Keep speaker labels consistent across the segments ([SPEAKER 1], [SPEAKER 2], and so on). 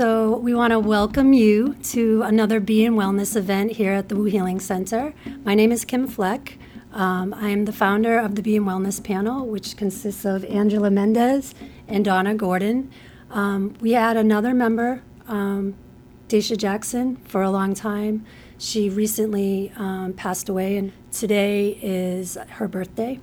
[SPEAKER 1] So, we want to welcome you to another Be in Wellness event here at the Wu Healing Center. My name is Kim Fleck. Um, I am the founder of the Be in Wellness panel, which consists of Angela Mendez and Donna Gordon. Um, we had another member, um, Daisha Jackson, for a long time. She recently um, passed away, and today is her birthday.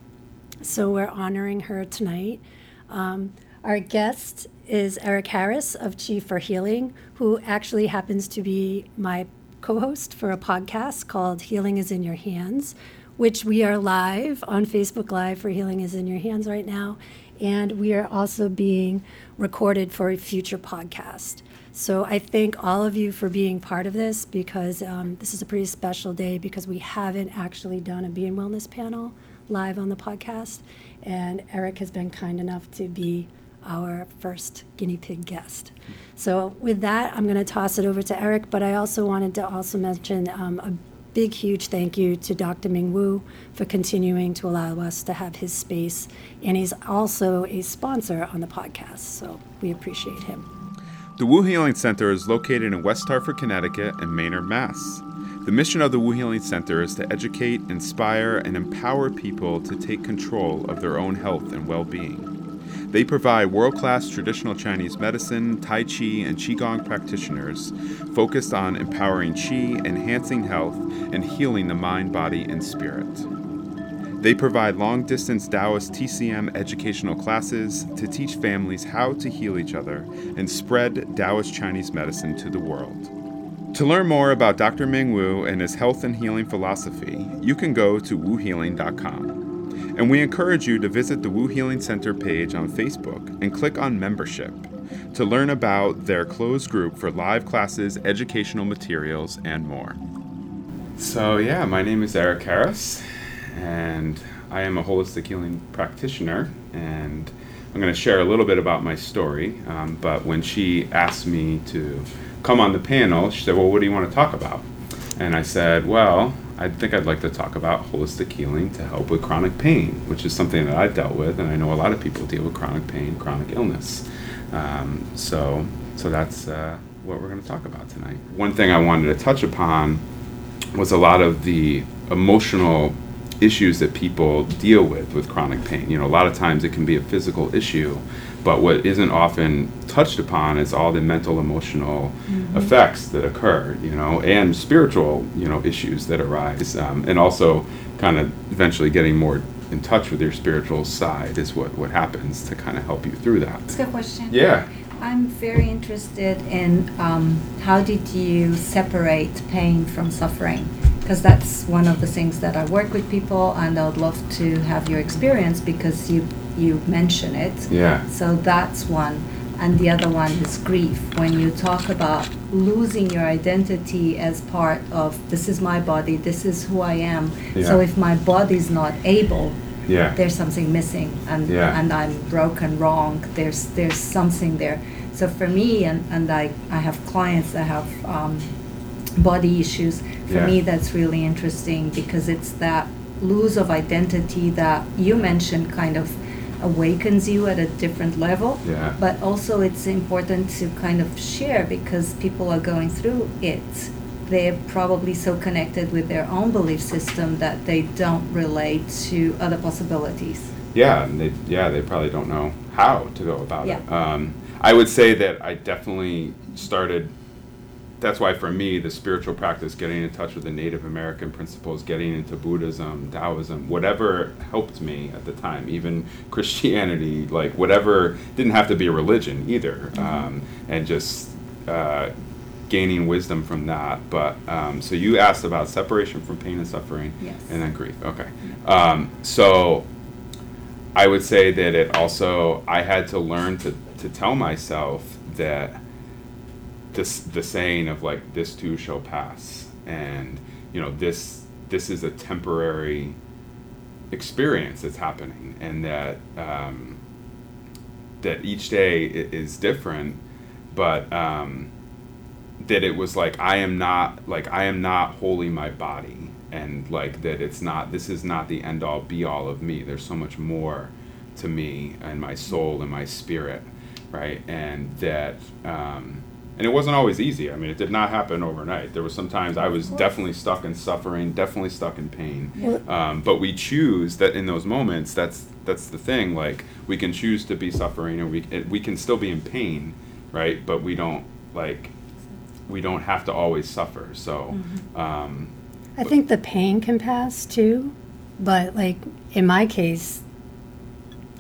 [SPEAKER 1] So, we're honoring her tonight. Um, our guest is Eric Harris of Chief for Healing, who actually happens to be my co host for a podcast called Healing is in Your Hands, which we are live on Facebook Live for Healing is in Your Hands right now. And we are also being recorded for a future podcast. So I thank all of you for being part of this because um, this is a pretty special day because we haven't actually done a Be in Wellness panel live on the podcast. And Eric has been kind enough to be our first guinea pig guest. So with that, I'm going to toss it over to Eric, but I also wanted to also mention um, a big, huge thank you to Dr. Ming Wu for continuing to allow us to have his space. And he's also a sponsor on the podcast, so we appreciate him.
[SPEAKER 2] The Wu Healing Center is located in West Hartford, Connecticut and Maynard, Mass. The mission of the Wu Healing Center is to educate, inspire, and empower people to take control of their own health and well being. They provide world class traditional Chinese medicine, Tai Chi, and Qigong practitioners focused on empowering Qi, enhancing health, and healing the mind, body, and spirit. They provide long distance Taoist TCM educational classes to teach families how to heal each other and spread Taoist Chinese medicine to the world. To learn more about Dr. Ming Wu and his health and healing philosophy, you can go to wuhealing.com. And we encourage you to visit the Wu Healing Center page on Facebook and click on Membership to learn about their closed group for live classes, educational materials, and more. So, yeah, my name is Eric Harris, and I am a holistic healing practitioner. And I'm going to share a little bit about my story. Um, but when she asked me to come on the panel, she said, Well, what do you want to talk about? And I said, Well, I think I'd like to talk about holistic healing to help with chronic pain, which is something that I've dealt with, and I know a lot of people deal with chronic pain, chronic illness. Um, so, so that's uh, what we're going to talk about tonight. One thing I wanted to touch upon was a lot of the emotional issues that people deal with with chronic pain. You know, a lot of times it can be a physical issue, but what isn't often touched upon is all the mental, emotional mm-hmm. effects that occur. You know, and spiritual, you know, issues that arise, um, and also kind of eventually getting more in touch with your spiritual side is what what happens to kind of help you through that.
[SPEAKER 3] That's a good question.
[SPEAKER 2] Yeah.
[SPEAKER 3] I'm very interested in um, how did you separate pain from suffering? because that's one of the things that I work with people, and I would love to have your experience because you you mention it.
[SPEAKER 2] Yeah.
[SPEAKER 3] So that's one, and the other one is grief. When you talk about losing your identity as part of this is my body, this is who I am. Yeah. So if my body's not able,
[SPEAKER 2] yeah.
[SPEAKER 3] there's something missing, and yeah. and I'm broken, wrong. There's there's something there. So for me, and and I I have clients that have. Um, body issues. For yeah. me, that's really interesting because it's that lose of identity that you mentioned kind of awakens you at a different level.
[SPEAKER 2] Yeah.
[SPEAKER 3] But also, it's important to kind of share because people are going through it. They're probably so connected with their own belief system that they don't relate to other possibilities.
[SPEAKER 2] Yeah, and they yeah they probably don't know how to go about
[SPEAKER 3] yeah.
[SPEAKER 2] it. Um, I would say that I definitely started that's why for me the spiritual practice getting in touch with the native american principles getting into buddhism taoism whatever helped me at the time even christianity like whatever didn't have to be a religion either mm-hmm. um, and just uh, gaining wisdom from that but um, so you asked about separation from pain and suffering
[SPEAKER 3] yes.
[SPEAKER 2] and then grief okay um, so i would say that it also i had to learn to, to tell myself that this the saying of like this too shall pass and you know this this is a temporary experience that's happening and that um, that each day is different but um, that it was like I am not like I am not wholly my body and like that it's not this is not the end all be all of me. There's so much more to me and my soul and my spirit right? And that um, and it wasn't always easy. I mean, it did not happen overnight. There was sometimes I was definitely stuck in suffering, definitely stuck in pain. Um, but we choose that in those moments. That's that's the thing. Like we can choose to be suffering, and we we can still be in pain, right? But we don't like we don't have to always suffer. So.
[SPEAKER 3] Mm-hmm.
[SPEAKER 2] Um,
[SPEAKER 1] I think the pain can pass too, but like in my case,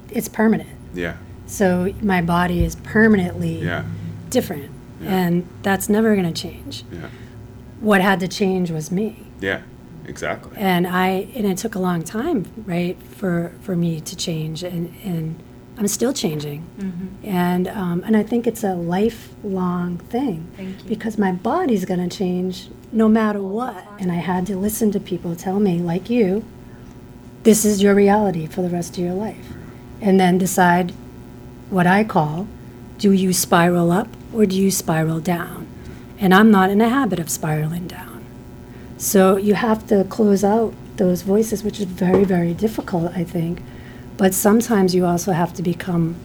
[SPEAKER 1] it's permanent.
[SPEAKER 2] yeah.
[SPEAKER 1] So my body is permanently
[SPEAKER 2] Yeah.
[SPEAKER 1] different,
[SPEAKER 2] Yeah.
[SPEAKER 1] and that's never going to change.
[SPEAKER 2] Yeah.
[SPEAKER 1] What had to change was me,
[SPEAKER 2] Yeah. Exactly.
[SPEAKER 1] and I and it took a long time, right, for for me to change, and and I'm still changing, mm-hmm. and um, and I think it's a lifelong thing
[SPEAKER 3] Thank you.
[SPEAKER 1] because my body's going to change no matter what, and I had to listen to people tell me, like you, this is your reality for the rest of your life, and then decide what I call do you spiral up or do you spiral down? And I'm not in a habit of spiraling down. So you have to close out those voices, which is very, very difficult, I think. But sometimes you also have to become,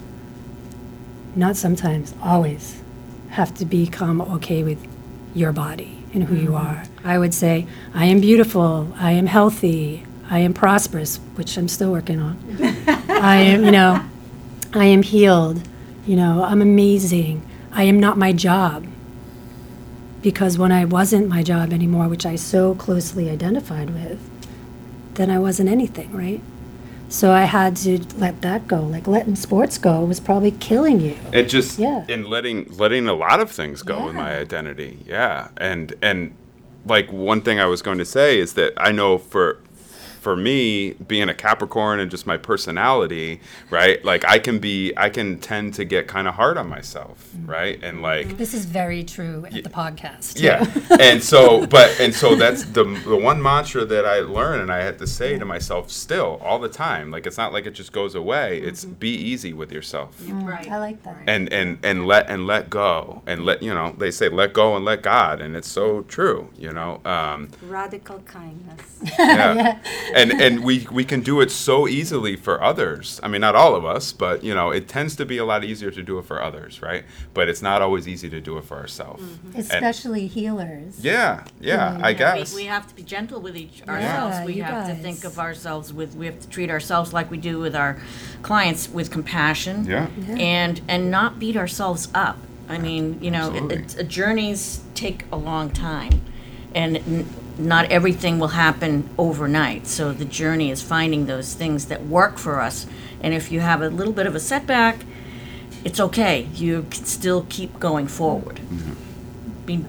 [SPEAKER 1] not sometimes, always, have to become okay with your body and who you mm-hmm. are. I would say, I am beautiful, I am healthy, I am prosperous, which I'm still working on. I am, you know, I am healed, you know, I'm amazing. I am not my job. Because when I wasn't my job anymore, which I so closely identified with, then I wasn't anything, right? So I had to let that go. Like letting sports go was probably killing you.
[SPEAKER 2] it just
[SPEAKER 1] Yeah.
[SPEAKER 2] And letting letting a lot of things go in my identity yeah and and like one thing i was going to say is that i know for for me being a capricorn and just my personality right like i can be i can tend to get kind of hard on myself right and like
[SPEAKER 1] This is very true at the podcast.
[SPEAKER 2] yeah. And so but and so that's the the one mantra that i learned and i had to say to myself still all the time like it's not like it just goes away it's be easy with yourself.
[SPEAKER 3] Right.
[SPEAKER 1] I like that.
[SPEAKER 2] and and and let and let go and let you know they say let go and let god and it's so true you know um
[SPEAKER 3] Radical kindness.
[SPEAKER 2] yeah, and and we we can do it so easily for others i mean not all of us but you know it tends to be a lot easier to do it for others right but it's not always easy to do it for ourselves
[SPEAKER 1] Especially healers.
[SPEAKER 2] yeah yeah i
[SPEAKER 4] We,
[SPEAKER 2] guess
[SPEAKER 4] we have to be gentle with each ourselves. we
[SPEAKER 1] you
[SPEAKER 4] have to think of ourselves with. We have to treat ourselves like we do with our clients with compassion.
[SPEAKER 2] yeah
[SPEAKER 4] And and not beat ourselves up. I mean, you know, it,
[SPEAKER 2] Absolutely.
[SPEAKER 4] it's, uh, journeys take a long time, and n- not everything will happen overnight. So the journey is finding those things that work for us. And if you have a little bit of a setback, it's okay. You can still keep going forward. Mm-hmm. Be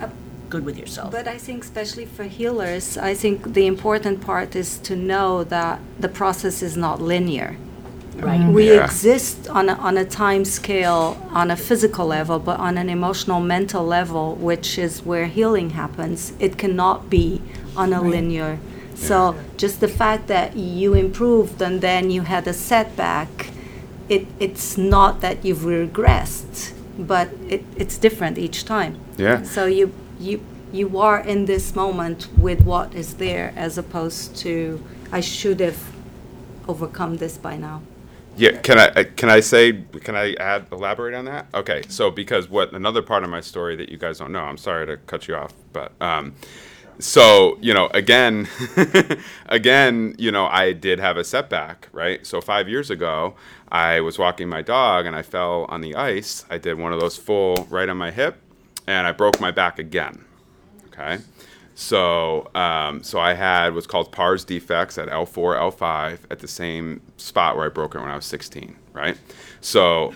[SPEAKER 4] good with yourself.
[SPEAKER 3] But I think, especially for healers, I think the important part is to know that the process is not linear.
[SPEAKER 4] Right. Mm-hmm.
[SPEAKER 3] We
[SPEAKER 2] Yeah.
[SPEAKER 3] exist on a, on a time scale, on a physical level, but on an emotional, mental level, which is where healing happens, it cannot be on a linear. So just the fact that you improved and then you had a setback, it, it's not that you've regressed, but it, it's different each time.
[SPEAKER 2] yeah
[SPEAKER 3] So you you you are in this moment with what is there, as opposed to I should have overcome this by now.
[SPEAKER 2] Yeah, can I uh, can I say can I add elaborate on that? Okay, so because what another part of my story that you guys don't know, I'm sorry to cut you off, but um, so you know again, again, you know I did have a setback, right? So five years ago, I was walking my dog and I fell on the ice. I did one of those full right on my hip, and I broke my back again. Okay. So, um, so I had what's called pars defects at L4, L5 at the same spot where I broke it when I was 16, right? So,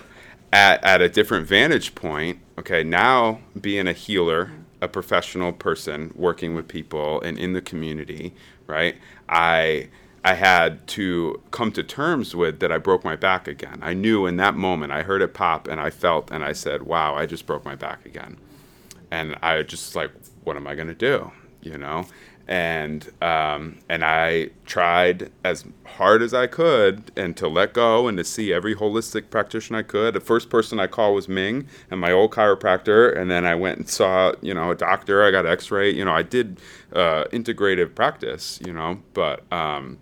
[SPEAKER 2] at, at a different vantage point, okay, now being a healer, a professional person working with people and in the community, right? I I had to come to terms with that I broke my back again. I knew in that moment, I heard it pop and I felt and I said, "Wow, I just broke my back again." and I just like, what am I gonna do? You know, and um, and I tried as hard as I could and to let go and to see every holistic practitioner I could. The first person I called was Ming and my old chiropractor, and then I went and saw you know a doctor. I got X-ray. You know, I did uh, integrative practice. You know, but. Um,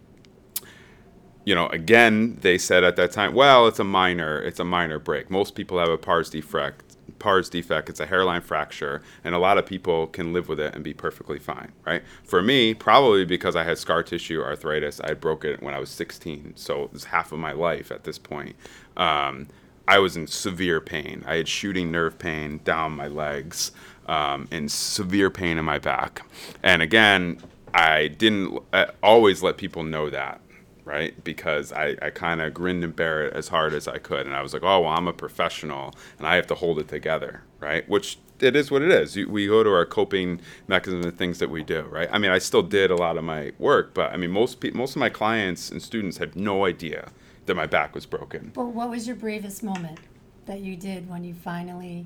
[SPEAKER 2] you know, again, they said at that time, well, it's a minor, it's a minor break. Most people have a pars defect, pars defect. It's a hairline fracture, and a lot of people can live with it and be perfectly fine, right? For me, probably because I had scar tissue arthritis, I broke it when I was 16, so it's half of my life at this point. Um, I was in severe pain. I had shooting nerve pain down my legs um, and severe pain in my back. And again, I didn't always let people know that, right? Because I, I kind of grinned and bear it as hard as I could. And I was like, oh, well, I'm a professional and I have to hold it together, right? Which it is what it is. We go to our coping mechanisms and things that we do, right? I mean, I still did a lot of my work, but I mean, most pe- most of my clients and students had no idea that my back was broken.
[SPEAKER 1] But what was your bravest moment that you did when you finally,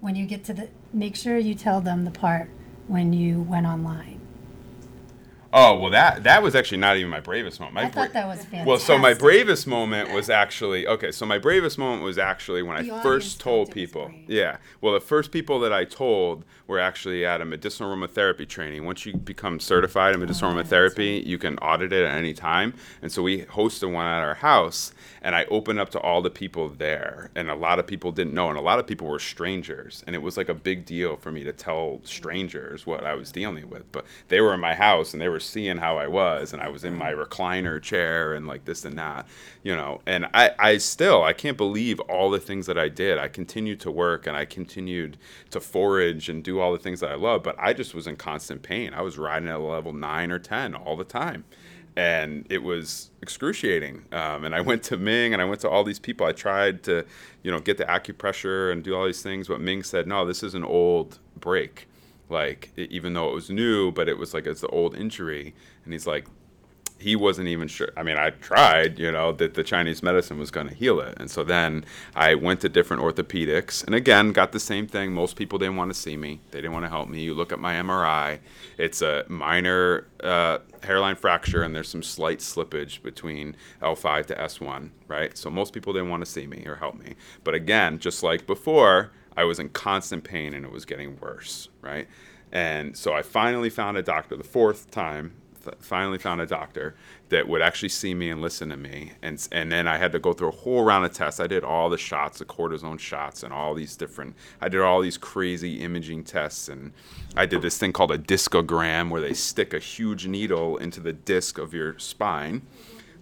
[SPEAKER 1] when you get to the, make sure you tell them the part when you went online.
[SPEAKER 2] Oh well, that that was actually not even my bravest moment. My
[SPEAKER 1] I thought that was fantastic.
[SPEAKER 2] Well, so my bravest moment was actually okay. So my bravest moment was actually when
[SPEAKER 1] The
[SPEAKER 2] I first told
[SPEAKER 1] felt it was
[SPEAKER 2] people. Yeah. Well, the first people that I told were actually at a medicinal aromatherapy training. Once you become certified in oh, medicinal
[SPEAKER 1] Oh,
[SPEAKER 2] aromatherapy, you can audit it at any time. And so we hosted one at our house, and I opened up to all the people there, and a lot of people didn't know, and a lot of people were strangers, and it was like a big deal for me to tell strangers what I was dealing with. But they were in my house, and they were seeing how I was, and I was in my recliner chair, and like this and that, you know. And I, I still, I can't believe all the things that I did. I continued to work, and I continued to forage and do all the things that I love, but I just was in constant pain. I was riding at a level nine or ten all the time and it was excruciating. Um, and I went to Ming and I went to all these people. I tried to, you know, get the acupressure and do all these things, but Ming said, no, this is an old break. Like, e- even though it was new, but it was like it's the old injury. And he's like, he wasn't even sure. I mean, I tried, you know, that the Chinese medicine was going to heal it. And so then I went to different orthopedics and again got the same thing. Most people didn't want to see me, they didn't want to help me. You look at my MRI, it's a minor uh, hairline fracture and there's some slight slippage between L5 to S1, right? So most people didn't want to see me or help me. But again, just like before, I was in constant pain and it was getting worse, right? And so I finally found a doctor the fourth time finally found a doctor that would actually see me and listen to me and and then I had to go through a whole round of tests. I did all the shots, the cortisone shots and all these different I did all these crazy imaging tests and I did this thing called a discogram where they stick a huge needle into the disc of your spine.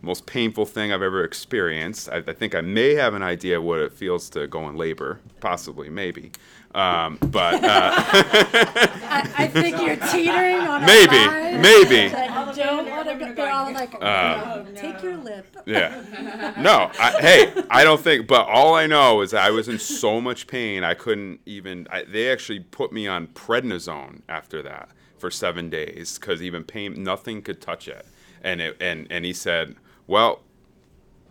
[SPEAKER 2] Most painful thing I've ever experienced. I, I think I may have an idea what it feels to go in labor, possibly, maybe. Um, but uh,
[SPEAKER 1] I, I think you're teetering on
[SPEAKER 2] Maybe, maybe.
[SPEAKER 1] that don't want to. They're all like,
[SPEAKER 2] Uh,
[SPEAKER 1] "No, take your lip.
[SPEAKER 2] Yeah. No, I, hey, I don't think. But all I know is that I was in so much pain I couldn't even. I, they actually put me on prednisone after that for seven days because even pain, nothing could touch it. And it and and he said, well,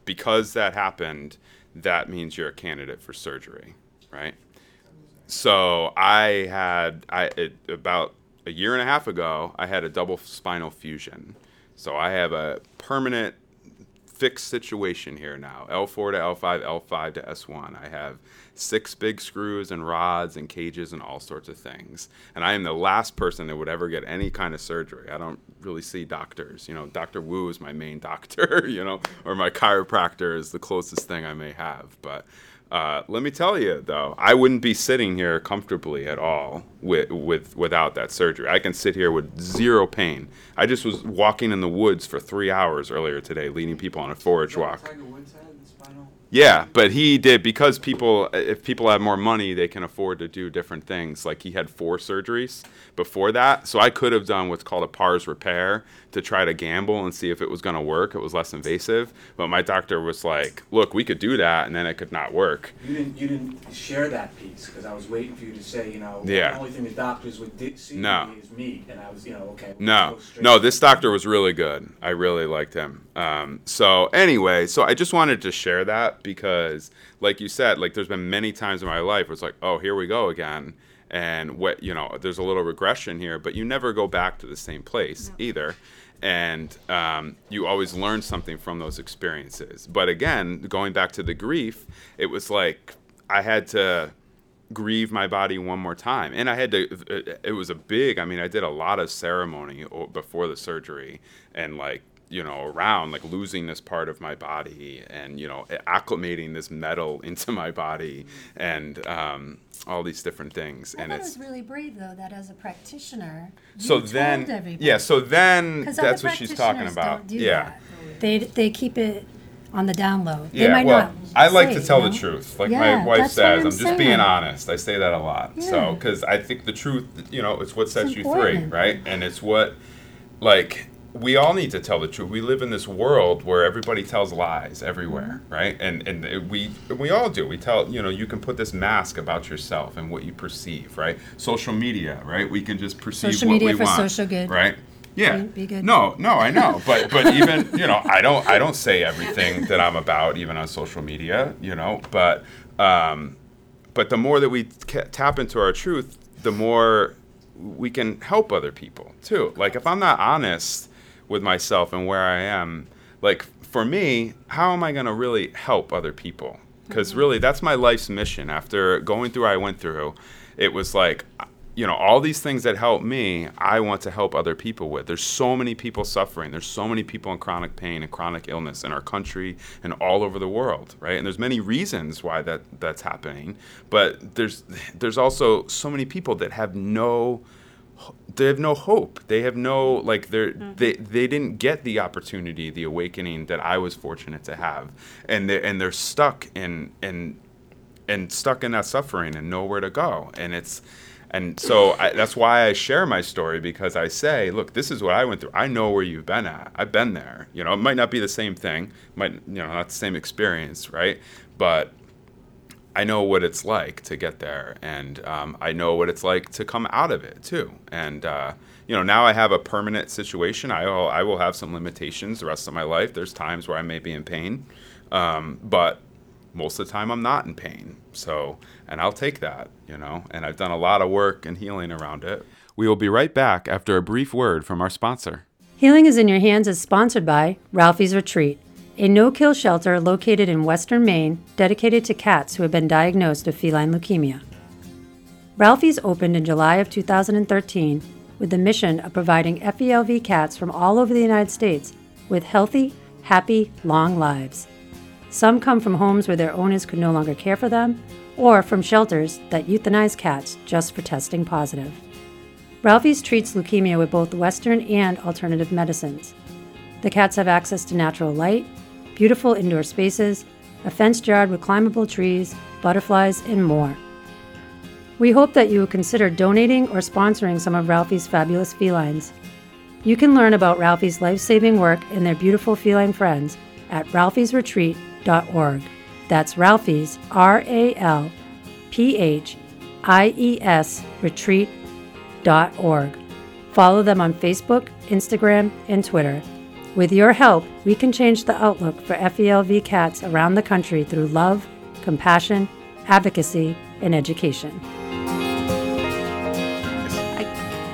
[SPEAKER 2] because that happened, that means you're a candidate for surgery, right? So I had I it, about a year and a half ago I had a double spinal fusion. So I have a permanent fixed situation here now. L4 to L5, L5 to S1. I have six big screws and rods and cages and all sorts of things. And I am the last person that would ever get any kind of surgery. I don't really see doctors. You know, Dr. Wu is my main doctor, you know, or my chiropractor is the closest thing I may have. But uh, let me tell you, though, I wouldn't be sitting here comfortably at all with, with without that surgery. I can sit here with zero pain. I just was walking in the woods for three hours earlier today, leading people on a forage walk.
[SPEAKER 5] Tiger Woods had the spinal.
[SPEAKER 2] Yeah, but he did because people, if people have more money, they can afford to do different things. Like he had four surgeries before that, so I could have done what's called a pars repair to try to gamble and see if it was going to work. It was less invasive, but my doctor was like, "Look, we could do that, and then it could not work."
[SPEAKER 5] You didn't. You didn't share that piece because I was waiting for you to say, you know,
[SPEAKER 2] Yeah.
[SPEAKER 5] the only thing the doctors would di- see
[SPEAKER 2] No.
[SPEAKER 5] is meat, and I was, you know, okay.
[SPEAKER 2] No,
[SPEAKER 5] let's go straight
[SPEAKER 2] no, this doctor was really good. I really liked him. Um, so anyway, so I just wanted to share that because, like you said, like there's been many times in my life where it's like, oh, here we go again, and what you know, there's a little regression here, but you never go back to the same place either. And um, you always learn something from those experiences. But again, going back to the grief, it was like I had to grieve my body one more time and i had to it, it was a big i mean i did a lot of ceremony before the surgery and like you know around like losing this part of my body and you know acclimating this metal into my body and um, all these different things.
[SPEAKER 1] I
[SPEAKER 2] and it's
[SPEAKER 1] was really brave though that as a practitioner,
[SPEAKER 2] so then
[SPEAKER 1] everybody.
[SPEAKER 2] yeah so then that's what she's talking about.
[SPEAKER 1] don't do
[SPEAKER 2] yeah.
[SPEAKER 1] that. They they keep it on the down low. They
[SPEAKER 2] yeah
[SPEAKER 1] might
[SPEAKER 2] well
[SPEAKER 1] not
[SPEAKER 2] i like
[SPEAKER 1] say,
[SPEAKER 2] to tell
[SPEAKER 1] you
[SPEAKER 2] the truth like
[SPEAKER 1] Yeah,
[SPEAKER 2] my wife says.
[SPEAKER 1] I'm
[SPEAKER 2] i'm, just being honest. I say that a lot. So because i think the truth you know it's what sets you free right? And it's what like we all need to tell the truth. We live in this world where everybody tells lies everywhere,
[SPEAKER 1] Mm-hmm.
[SPEAKER 2] right? And and we we all do. We tell you know you can put this mask about yourself and what you perceive, right? Social media, right? We can just perceive
[SPEAKER 1] Social
[SPEAKER 2] what
[SPEAKER 1] media
[SPEAKER 2] we
[SPEAKER 1] for
[SPEAKER 2] want,
[SPEAKER 1] social good.
[SPEAKER 2] right? Yeah.
[SPEAKER 1] Be- be good.
[SPEAKER 2] No, no, I know, but but even you know I don't I don't say everything that I'm about even on social media, you know, but um, but the more that we ca- tap into our truth, the more we can help other people too. Like if I'm not honest with myself and where I am, like for me, how am I going to really help other people? Because mm-hmm. really, that's my life's mission. After going through what I went through, it was like, you know, all these things that help me, I want to help other people with. There's so many people suffering. There's so many people in chronic pain and chronic illness in our country and all over the world, right? And there's many reasons why that that's happening, but there's there's also so many people that have no they have no hope. They have no like they're mm-hmm. they they didn't get the opportunity, the awakening that I was fortunate to have, and they and they're stuck in and and stuck in that suffering and nowhere to go. And it's and so I, that's why I share my story because I say, look, this is what I went through. I know where you've been at. I've been there. You know, it might not be the same thing, might you know, not the same experience, right? But I know what it's like to get there, and um, I know what it's like to come out of it too. And uh, you know, now I have a permanent situation. I will, I will have some limitations the rest of my life. There's times where I may be in pain, um, but most of the time I'm not in pain. So, and I'll take that, you know. And I've done a lot of work and healing around it. We will be right back after a brief word from our sponsor.
[SPEAKER 1] Healing is in Your Hands is sponsored by Ralphie's Retreat, a no kill shelter located in western Maine dedicated to cats who have been diagnosed with feline leukemia. Ralphie's opened in July of 2013 with the mission of providing FELV cats from all over the United States with healthy, happy, long lives. Some come from homes where their owners could no longer care for them, or from shelters that euthanize cats just for testing positive. Ralphie's treats leukemia with both Western and alternative medicines. The cats have access to natural light, beautiful indoor spaces, a fenced yard with climbable trees, butterflies, and more. We hope that you will consider donating or sponsoring some of Ralphie's fabulous felines. You can learn about Ralphie's life saving work and their beautiful feline friends at ralphiesretreat.org. That's Ralphie's, R A L P H I E S, retreat.org. Follow them on Facebook, Instagram, and Twitter. With your help, we can change the outlook for FELV cats around the country through love, compassion, advocacy, and education.
[SPEAKER 3] I,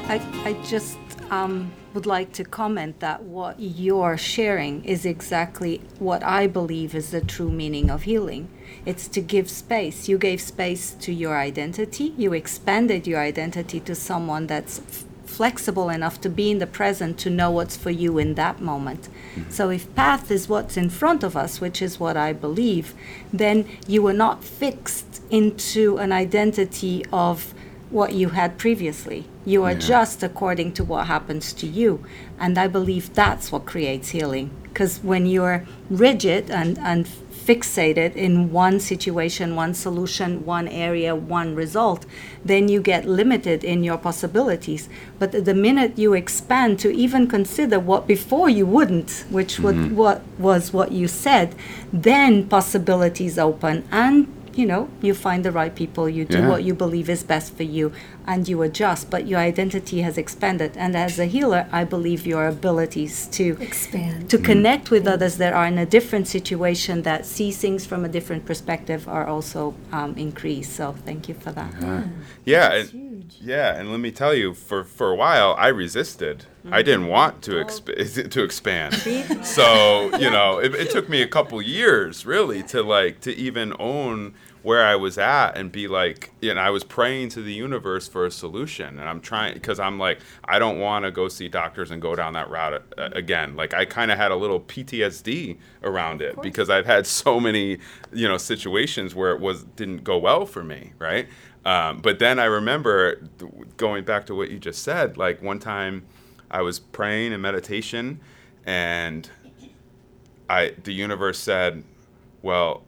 [SPEAKER 3] I, I just um, would like to comment that what you're sharing is exactly what I believe is the true meaning of healing. It's to give space. You gave space to your identity, you expanded your identity to someone that's flexible enough to be in the present to know what's for you in that moment. Mm-hmm. So if path is what's in front of us, which is what I believe, then you are not fixed into an identity of what you had previously. You are
[SPEAKER 2] Yeah.
[SPEAKER 3] just according to what happens to you. And I believe that's what creates healing. Because when you're rigid and, and fixated in one situation, one solution, one area, one result, then you get limited in your possibilities. But the minute you expand to even consider what before you wouldn't, which would, mm-hmm. what was what you said, then possibilities open and you know, you find the right people, you do
[SPEAKER 2] Yeah.
[SPEAKER 3] what you believe is best for you, and you adjust. But your identity has expanded. And as a healer, I believe your abilities to
[SPEAKER 1] Expand.
[SPEAKER 3] to mm. connect with others that are in a different situation that see things from a different perspective are also um, increased. So thank you for that. Uh-huh. Mm.
[SPEAKER 2] Yeah, and, yeah, and let me tell you, for for a while I resisted I mm-hmm. didn't want to oh. exp- to expand. so you know, it, it took me a couple years really to like to even own where I was at and be like, you know, I was praying to the universe for a solution. And I'm trying, because I'm like, I don't want to go see doctors and go down that route uh, again. Like, I kind of had a little PTSD around it because I've had so many, you know, situations where it was, didn't go well for me, right? Um, but then I remember going back to what you just said, like one time I was praying in meditation and I, the universe said, well,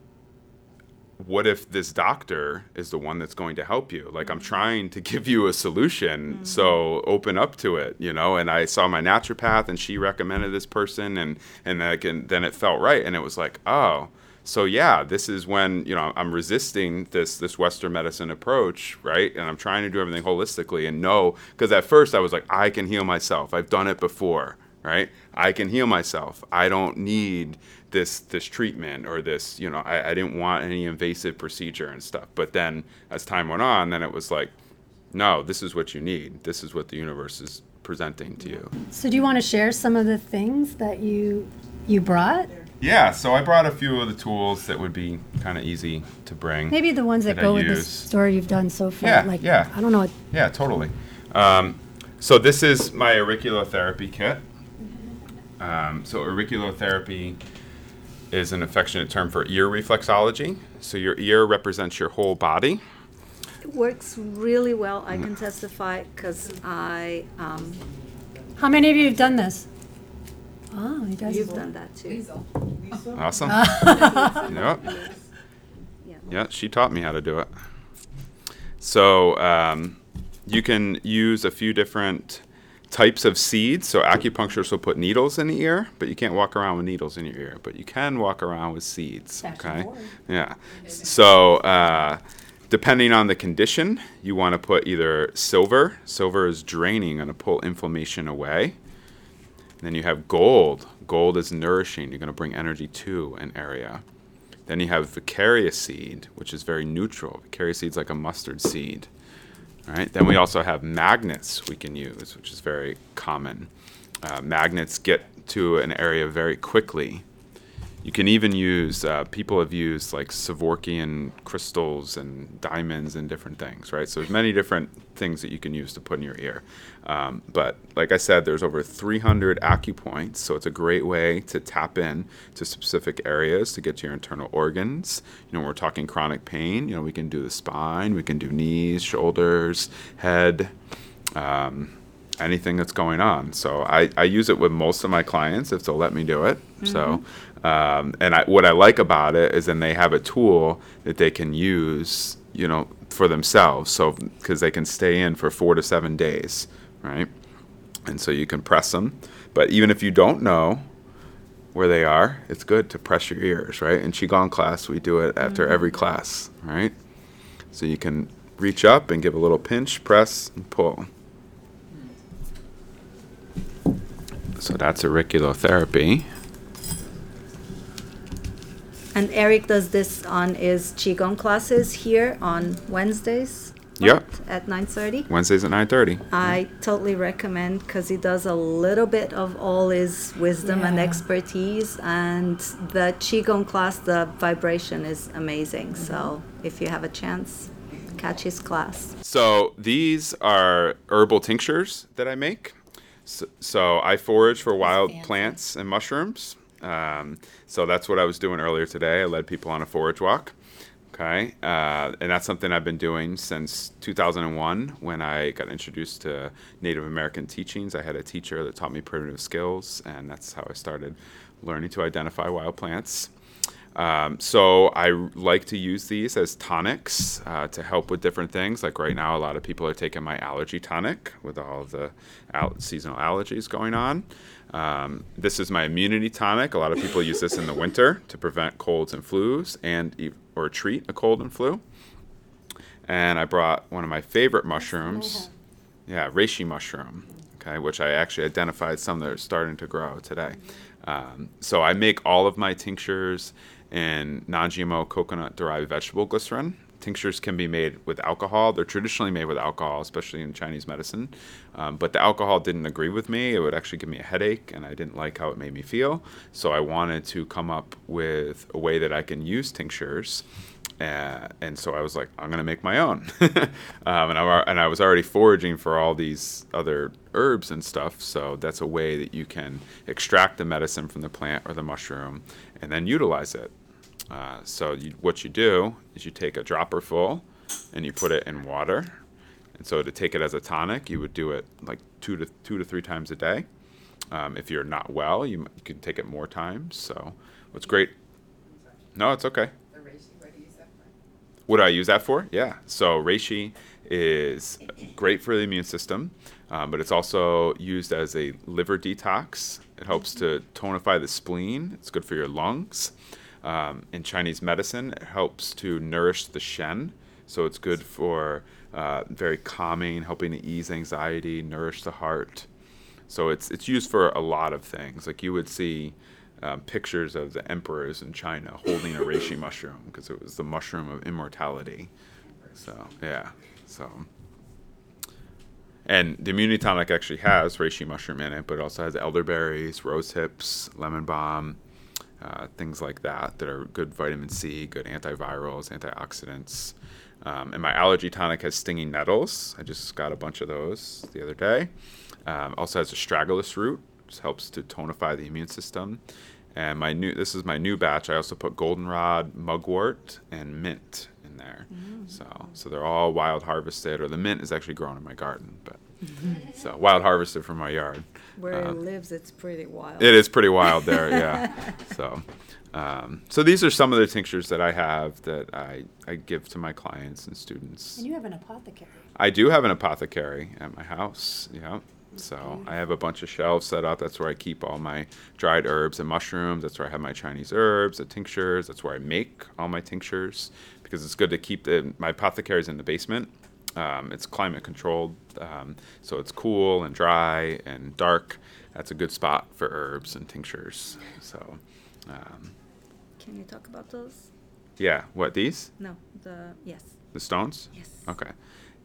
[SPEAKER 2] what if this doctor is the one that's going to help you? Like, I'm trying to give you a solution, mm-hmm. so open up to it, you know. And I saw my naturopath, and she recommended this person, and and like, and then it felt right, and it was like, oh, so yeah, this is when you know I'm resisting this this Western medicine approach, right? And I'm trying to do everything holistically, and no, because at first I was like, I can heal myself. I've done it before, right? I can heal myself. I don't need this this treatment or this you know I, I didn't want any invasive procedure and stuff. But then as time went on then it was like no this is what you need. This is what the universe is presenting to you.
[SPEAKER 1] So do you want to share some of the things that you you brought?
[SPEAKER 2] Yeah so i brought a few of the tools that would be kind of easy to bring
[SPEAKER 1] maybe the ones that, that go with the story you've done so far
[SPEAKER 2] yeah
[SPEAKER 1] like
[SPEAKER 2] yeah.
[SPEAKER 1] I don't know what
[SPEAKER 2] yeah totally. Um, so this is my auriculotherapy kit. Um, so auriculotherapy is an affectionate term for ear reflexology. So your ear represents your whole body.
[SPEAKER 3] It works really well. I can testify because I. Um,
[SPEAKER 1] How many of you have done this? Oh, you guys.
[SPEAKER 3] You've done that too.
[SPEAKER 2] Awesome. yep. Yeah. yeah, she taught me how to do it. So um, you can use a few different types of seeds. So acupuncturists will put needles in the ear, but you can't walk around with needles in your ear. But you can walk around with seeds. Okay. Yeah. So uh, depending on the condition, you want to put either silver. Silver is draining, going to pull inflammation away. And then you have gold. Gold is nourishing. You're going to bring energy to an area. Then you have vaccaria seed, which is very neutral. Vaccaria seed is like a mustard seed. All right. Then we also have magnets we can use, which is very common. Uh, magnets get to an area very quickly you can even use, uh, people have used like Herkimer crystals and diamonds and different things, right? So there's many different things that you can use to put in your ear. Um, but like I said, there's over 300 acupoints, so it's a great way to tap in to specific areas to get to your internal organs. You know, when we're talking chronic pain, you know, we can do the spine, we can do knees, shoulders, head. Um, anything that's going on. So I, I use it with most of my clients if they'll let me do it. Mm-hmm. So um, and I, what I like about it is then they have a tool that they can use, you know, for themselves. So because they can stay in for four to seven days, right? And so you can press them. But even if you don't know where they are, it's good to press your ears, right? In qigong class, we do it after mm-hmm. every class, right? So you can reach up and give a little pinch, press, and pull. So that's auriculotherapy.
[SPEAKER 3] And Eric does this on his qigong classes here on Wednesdays.
[SPEAKER 2] Yep.
[SPEAKER 3] At 9:30.
[SPEAKER 2] Wednesdays at 9:30.
[SPEAKER 3] I totally recommend because he does a little bit of all his wisdom and expertise, and the qigong class, the vibration is amazing. So if you have a chance, catch his class.
[SPEAKER 2] So these are herbal tinctures that I make. So, so I forage for wild plants and mushrooms. Um, so that's what I was doing earlier today. I led people on a forage walk. Okay. Uh, and that's something I've been doing since 2001 when I got introduced to Native American teachings. I had a teacher that taught me primitive skills, and that's how I started learning to identify wild plants. Um, so I like to use these as tonics uh, to help with different things. Like right now, a lot of people are taking my allergy tonic with all of the al- seasonal allergies going on. Um, this is my immunity tonic. A lot of people use this in the winter to prevent colds and flus and e- or treat a cold and flu. And I brought one of my favorite mushrooms. Yeah, reishi mushroom. Okay, which I actually identified some that are starting to grow today. Um, so I make all of my tinctures in non-GMO coconut-derived vegetable glycerin tinctures can be made with alcohol. They're traditionally made with alcohol, especially in Chinese medicine. Um, but the alcohol didn't agree with me. It would actually give me a headache, and I didn't like how it made me feel. So I wanted to come up with a way that I can use tinctures. Uh, and so I was like, I'm gonna make my own, um, and, I, and I was already foraging for all these other herbs and stuff. So that's a way that you can extract the medicine from the plant or the mushroom, and then utilize it. Uh, so you, what you do is you take a dropper full, and you put it in water. And so to take it as a tonic, you would do it like two to two to three times a day. Um, if you're not well, you, you can take it more times. So what's great? No, it's okay. What do I use that for? Yeah. So reishi is great for the immune system, um, but it's also used as a liver detox. It helps to tonify the spleen. It's good for your lungs. Um, in Chinese medicine, it helps to nourish the shen. So it's good for uh, very calming, helping to ease anxiety, nourish the heart. So it's it's used for a lot of things. Like you would see um, pictures of the emperors in China holding a reishi mushroom because it was the mushroom of immortality. So yeah, so and the immunity tonic actually has reishi mushroom in it, but it also has elderberries, rose hips, lemon balm, uh, things like that that are good vitamin C, good antivirals, antioxidants. Um, and my allergy tonic has stinging nettles. I just got a bunch of those the other day. Um, also has astragalus root, which helps to tonify the immune system. And my new this is my new batch. I also put goldenrod, mugwort, and mint in there. So so they're all wild harvested, or the mint is actually grown in my garden, but so wild harvested from my yard.
[SPEAKER 3] Where
[SPEAKER 2] Uh,
[SPEAKER 3] it lives, it's pretty wild.
[SPEAKER 2] It is pretty wild there, yeah. so, um, so these are some of the tinctures that I have that I, I give to my clients and students.
[SPEAKER 1] And you have an apothecary.
[SPEAKER 2] I do have an apothecary at my house. Yeah. So I have a bunch of shelves set up. That's where I keep all my dried herbs and mushrooms. That's where I have my Chinese herbs, the tinctures. That's where I make all my tinctures because it's good to keep the my apothecary's in the basement. Um, it's climate controlled, um, so it's cool and dry and dark. That's a good spot for herbs and tinctures. So, um,
[SPEAKER 3] Can you talk about those?
[SPEAKER 2] yeah, what these?
[SPEAKER 3] No, the yes,
[SPEAKER 2] The stones?
[SPEAKER 3] yes.
[SPEAKER 2] Okay.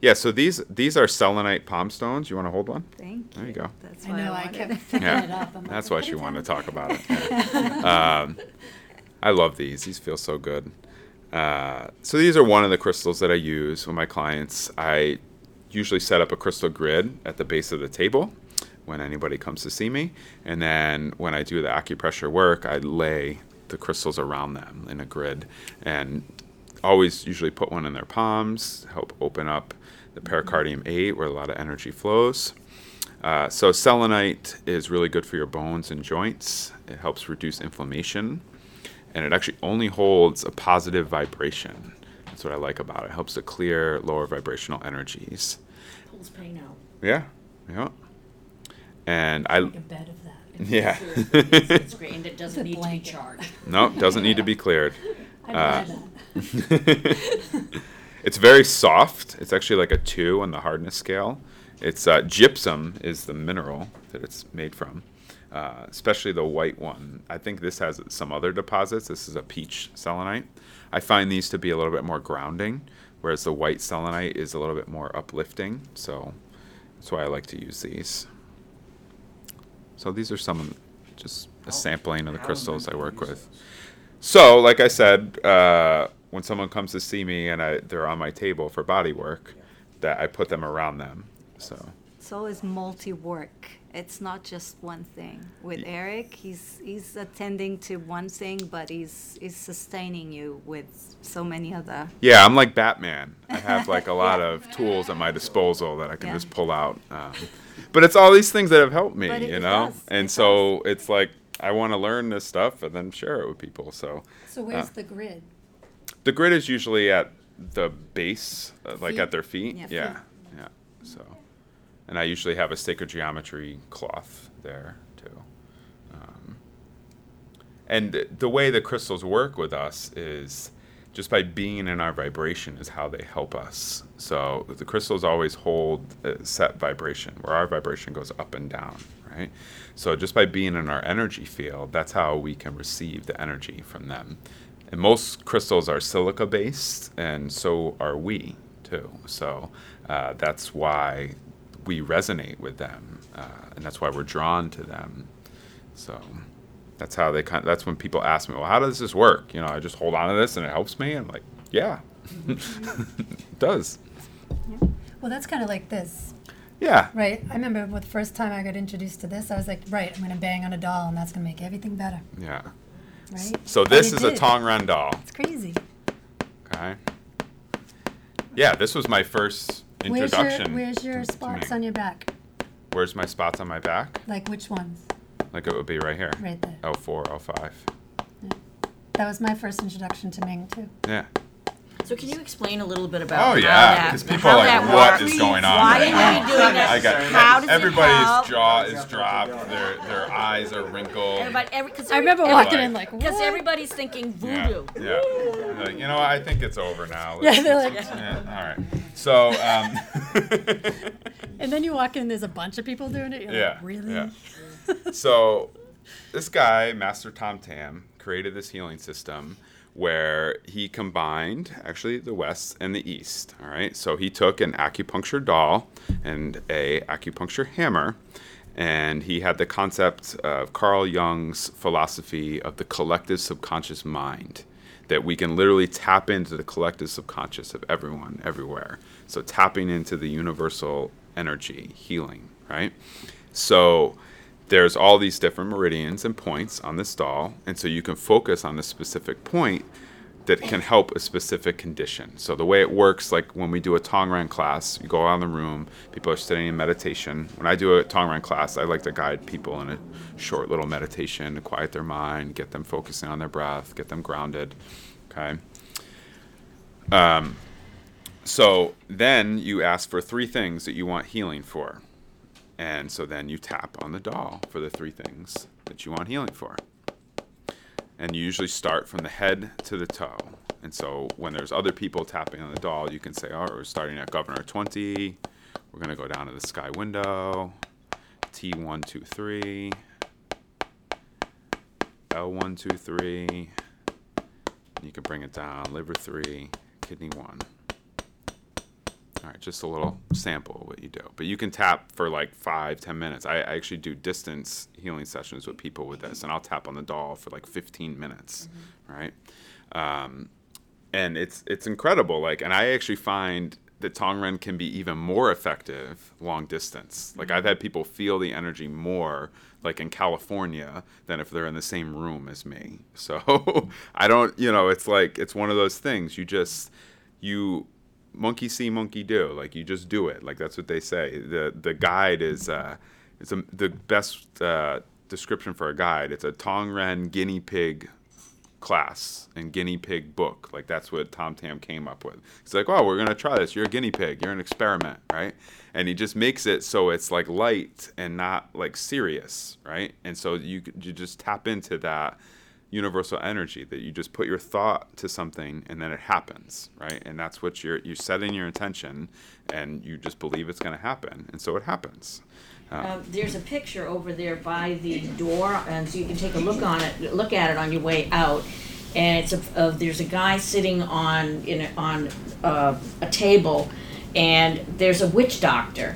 [SPEAKER 2] Yeah, so these these are selenite palm stones. You want to hold one?
[SPEAKER 3] Thank you.
[SPEAKER 2] There you go.
[SPEAKER 3] That's
[SPEAKER 1] I
[SPEAKER 3] why
[SPEAKER 1] know, I
[SPEAKER 3] wanted
[SPEAKER 1] kept
[SPEAKER 3] it.
[SPEAKER 2] Yeah,
[SPEAKER 1] it up. I'm like,
[SPEAKER 2] that's
[SPEAKER 1] what
[SPEAKER 2] why she wanted to talk about it. Yeah. um, I love these. These feel so good. Uh, so these are one of the crystals that I use with my clients. I usually set up a crystal grid at the base of the table when anybody comes to see me, and then when I do the acupressure work, I lay the crystals around them in a grid, and always usually put one in their palms, help open up the pericardium 8 where a lot of energy flows. Uh, so selenite is really good for your bones and joints. It helps reduce inflammation, and it actually only holds a positive vibration. That's what I like about it. It helps to clear lower vibrational energies.
[SPEAKER 4] Pulls pain out.
[SPEAKER 2] Yeah, yeah. And I,
[SPEAKER 1] Make a bed of that.
[SPEAKER 2] yeah,
[SPEAKER 4] It's great, and it doesn't
[SPEAKER 1] a
[SPEAKER 4] need to be
[SPEAKER 1] blanket.
[SPEAKER 4] charged.
[SPEAKER 2] no, doesn't need to be cleared.
[SPEAKER 1] I'd
[SPEAKER 2] Uh,
[SPEAKER 1] buy
[SPEAKER 2] it's very soft. It's actually like a two on the hardness scale. It's uh, gypsum is the mineral that it's made from, uh, especially the white one. I think this has some other deposits. This is a peach selenite. I find these to be a little bit more grounding, whereas the white selenite is a little bit more uplifting. So that's why I like to use these. So these are some, just a sampling of the crystals I work with. So, like I said, uh, when someone comes to see me and I, they're on my table for body work, that I put them around them. So,
[SPEAKER 3] It's always multi work. It's not just one thing. With Eric, he's he's attending to one thing, but he's he's sustaining you with so many other.
[SPEAKER 2] yeah, I'm like Batman. I have like a lot of tools at my disposal that I can
[SPEAKER 3] Yeah.
[SPEAKER 2] just pull out. Um, but it's all these things that have helped me, you know?
[SPEAKER 3] does,
[SPEAKER 2] And
[SPEAKER 3] it
[SPEAKER 2] so it's like I want to learn this stuff and then share it with people. So,
[SPEAKER 1] So where's
[SPEAKER 2] uh,
[SPEAKER 1] the grid?
[SPEAKER 2] the grid is usually at the base, uh, like at their feet.
[SPEAKER 3] Yeah,
[SPEAKER 2] Yeah, yeah. So, and I usually have a sacred geometry cloth there too. Um, and the way the crystals work with us is just by being in our vibration is how they help us. So the crystals always hold a set vibration where our vibration goes up and down, right? So just by being in our energy field, that's how we can receive the energy from them and most crystals are silica based, and so are we too. So uh, that's why we resonate with them, uh, and that's why we're drawn to them. So that's how they kind. that's when people ask me, "Well, how does this work?" You know, I just hold on to this and it helps me. I'm like, "Yeah, it does."
[SPEAKER 1] Well, that's kind of like this,
[SPEAKER 2] Yeah.
[SPEAKER 1] right? I remember the first time I got introduced to this, I was like, right, I'm going to bang on a doll, and that's going to make everything better,
[SPEAKER 2] Yeah.
[SPEAKER 1] right?
[SPEAKER 2] So
[SPEAKER 1] And
[SPEAKER 2] this is a
[SPEAKER 1] did.
[SPEAKER 2] Tongren doll.
[SPEAKER 1] It's crazy.
[SPEAKER 2] Okay. Yeah, this was my first
[SPEAKER 1] Where's your,
[SPEAKER 2] introduction.
[SPEAKER 1] where's your
[SPEAKER 2] to- to
[SPEAKER 1] spots
[SPEAKER 2] me.
[SPEAKER 1] on your back?
[SPEAKER 2] Where's my spots on my back?
[SPEAKER 1] Like which ones?
[SPEAKER 2] Like it would be right here.
[SPEAKER 1] Right there.
[SPEAKER 2] Oh four, oh five.
[SPEAKER 1] That was my first introduction to Ming too.
[SPEAKER 2] Yeah.
[SPEAKER 4] So can you explain a little bit about that?
[SPEAKER 2] Oh,
[SPEAKER 4] how
[SPEAKER 2] yeah, because people are like,
[SPEAKER 4] that
[SPEAKER 2] "What
[SPEAKER 4] works?
[SPEAKER 2] is going on
[SPEAKER 4] Why
[SPEAKER 2] right
[SPEAKER 4] are
[SPEAKER 2] now?"
[SPEAKER 4] you doing that?
[SPEAKER 2] I got
[SPEAKER 4] How does
[SPEAKER 2] everybody's
[SPEAKER 4] help?
[SPEAKER 2] jaw is dropped. Their their eyes are wrinkled.
[SPEAKER 4] Everybody, every, cause
[SPEAKER 1] I remember walking
[SPEAKER 2] Like-
[SPEAKER 1] in like,
[SPEAKER 4] Because everybody's thinking voodoo.
[SPEAKER 2] yeah. Like, you know. I think it's over now.
[SPEAKER 1] Yeah,
[SPEAKER 2] Let's-
[SPEAKER 1] they're like,
[SPEAKER 2] yeah, all right. So, um,
[SPEAKER 1] and then you walk in, there's a bunch of people doing it. You're
[SPEAKER 2] yeah,
[SPEAKER 1] like, really?
[SPEAKER 2] yeah. So, this guy, Master Tom Tam, created this healing system where he combined actually the west and the east. All right. So he took an acupuncture doll and a acupuncture hammer, and he had the concept of Carl Jung's philosophy of the collective subconscious mind. That we can literally tap into the collective subconscious of everyone, everywhere. So tapping into the universal energy, healing, right? So there's all these different meridians and points on this doll, and so you can focus on a specific point that can help a specific condition. So the way it works, like when we do a Tongren class, you go around the room, people are sitting in meditation. When I do a Tongren class, I like to guide people in a short little meditation to quiet their mind, get them focusing on their breath, get them grounded. Okay. Um, so then you ask for three things that you want healing for. And so then you tap on the doll for the three things that you want healing for. And you usually start from the head to the toe. And so when there's other people tapping on the doll, you can say, oh, we're starting at Governor 20. We're going to go down to the sky window. T123. L123. You can bring it down. Liver 3. Kidney 1. All right, just a little sample of what you do. But you can tap for like five, ten minutes. I, I actually do distance healing sessions with people with this, and I'll tap on the doll for like 15 minutes, right? Um, and it's it's incredible. Like, and I actually find that Tongren can be even more effective long distance. Like, I've had people feel the energy more, like in California, than if they're in the same room as me. So I don't, you know, it's like it's one of those things. You just you monkey see monkey do. Like you just do it. Like that's what they say. The the guide is uh it's a, the best uh, description for a guide. It's a tongren guinea pig class and guinea pig book. Like that's what tom tam came up with. He's like oh we're gonna try this. You're a guinea pig. You're an experiment right? And he just makes it so it's like light and not like serious right? And so you you just tap into that universal energy that you just put your thought to something and then it happens right and that's what you're you're setting your intention and you just believe it's going to happen and so it happens
[SPEAKER 4] Uh, there's a picture over there by the door, and so you can take a look on it, look at it on your way out. And it's a, uh, there's a guy sitting on in a, on uh, a table, and there's a witch doctor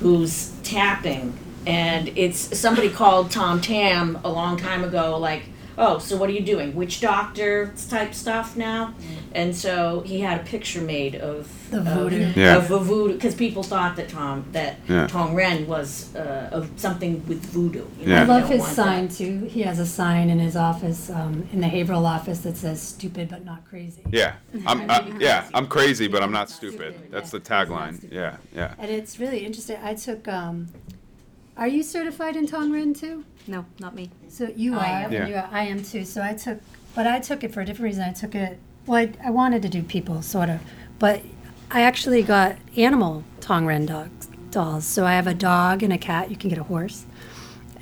[SPEAKER 4] who's tapping, and it's somebody called Tom Tam a long time ago, like. Oh, so what are you doing? Witch doctor type stuff now, and so he had a picture made of
[SPEAKER 1] The
[SPEAKER 4] of-
[SPEAKER 1] voodoo.
[SPEAKER 2] Yeah.
[SPEAKER 4] of a voodoo because people thought that Tom that
[SPEAKER 2] Yeah.
[SPEAKER 4] Tong Ren was uh, of something with voodoo. You
[SPEAKER 2] Yeah.
[SPEAKER 1] I love his sign
[SPEAKER 4] that.
[SPEAKER 1] too. He has a sign in his office, um, in the Haverhill office that says "stupid but not crazy."
[SPEAKER 2] yeah i'm uh, yeah i'm crazy but i'm not stupid that's the tagline yeah yeah
[SPEAKER 1] And it's really interesting. I took. Um, are you certified in Tongren too?
[SPEAKER 3] No, not me.
[SPEAKER 1] So you
[SPEAKER 3] I
[SPEAKER 1] are.
[SPEAKER 3] am.
[SPEAKER 2] Yeah.
[SPEAKER 1] You are. I am too. So I took, but I took it for a different reason. I took it. Well, I, I wanted to do people sort of, but I actually got animal Tongren dogs dolls. So I have a dog and a cat. You can get a horse.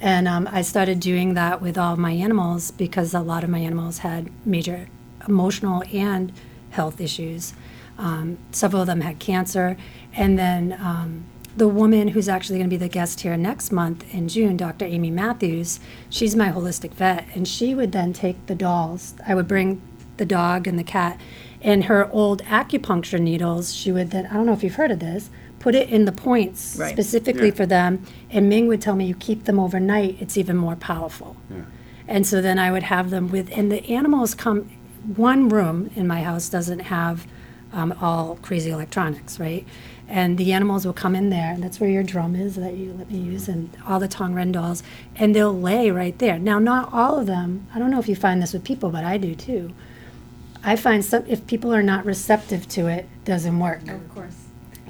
[SPEAKER 1] And um, I started doing that with all my animals because a lot of my animals had major emotional and health issues. Um, several of them had cancer. And then um, the woman who's actually going to be the guest here next month in June, Dr. Amy Matthews, she's my holistic vet. And she would then take the dolls. I would bring the dog and the cat. And her old acupuncture needles, she would then, I don't know if you've heard of this, put it in the points
[SPEAKER 4] Right.
[SPEAKER 1] specifically
[SPEAKER 2] Yeah.
[SPEAKER 1] for them. And Ming would tell me, you keep them overnight, it's even more powerful. And so then I would have them with, and the animals come, one room in my house doesn't have um, all crazy electronics, right? And the animals will come in there, and that's where your drum is that you let me use, and all the Tongren dolls, and they'll lay right there. Now, not all of them, I don't know if you find this with people, but I do too. I find some, if people are not receptive to it, doesn't work
[SPEAKER 3] Of course.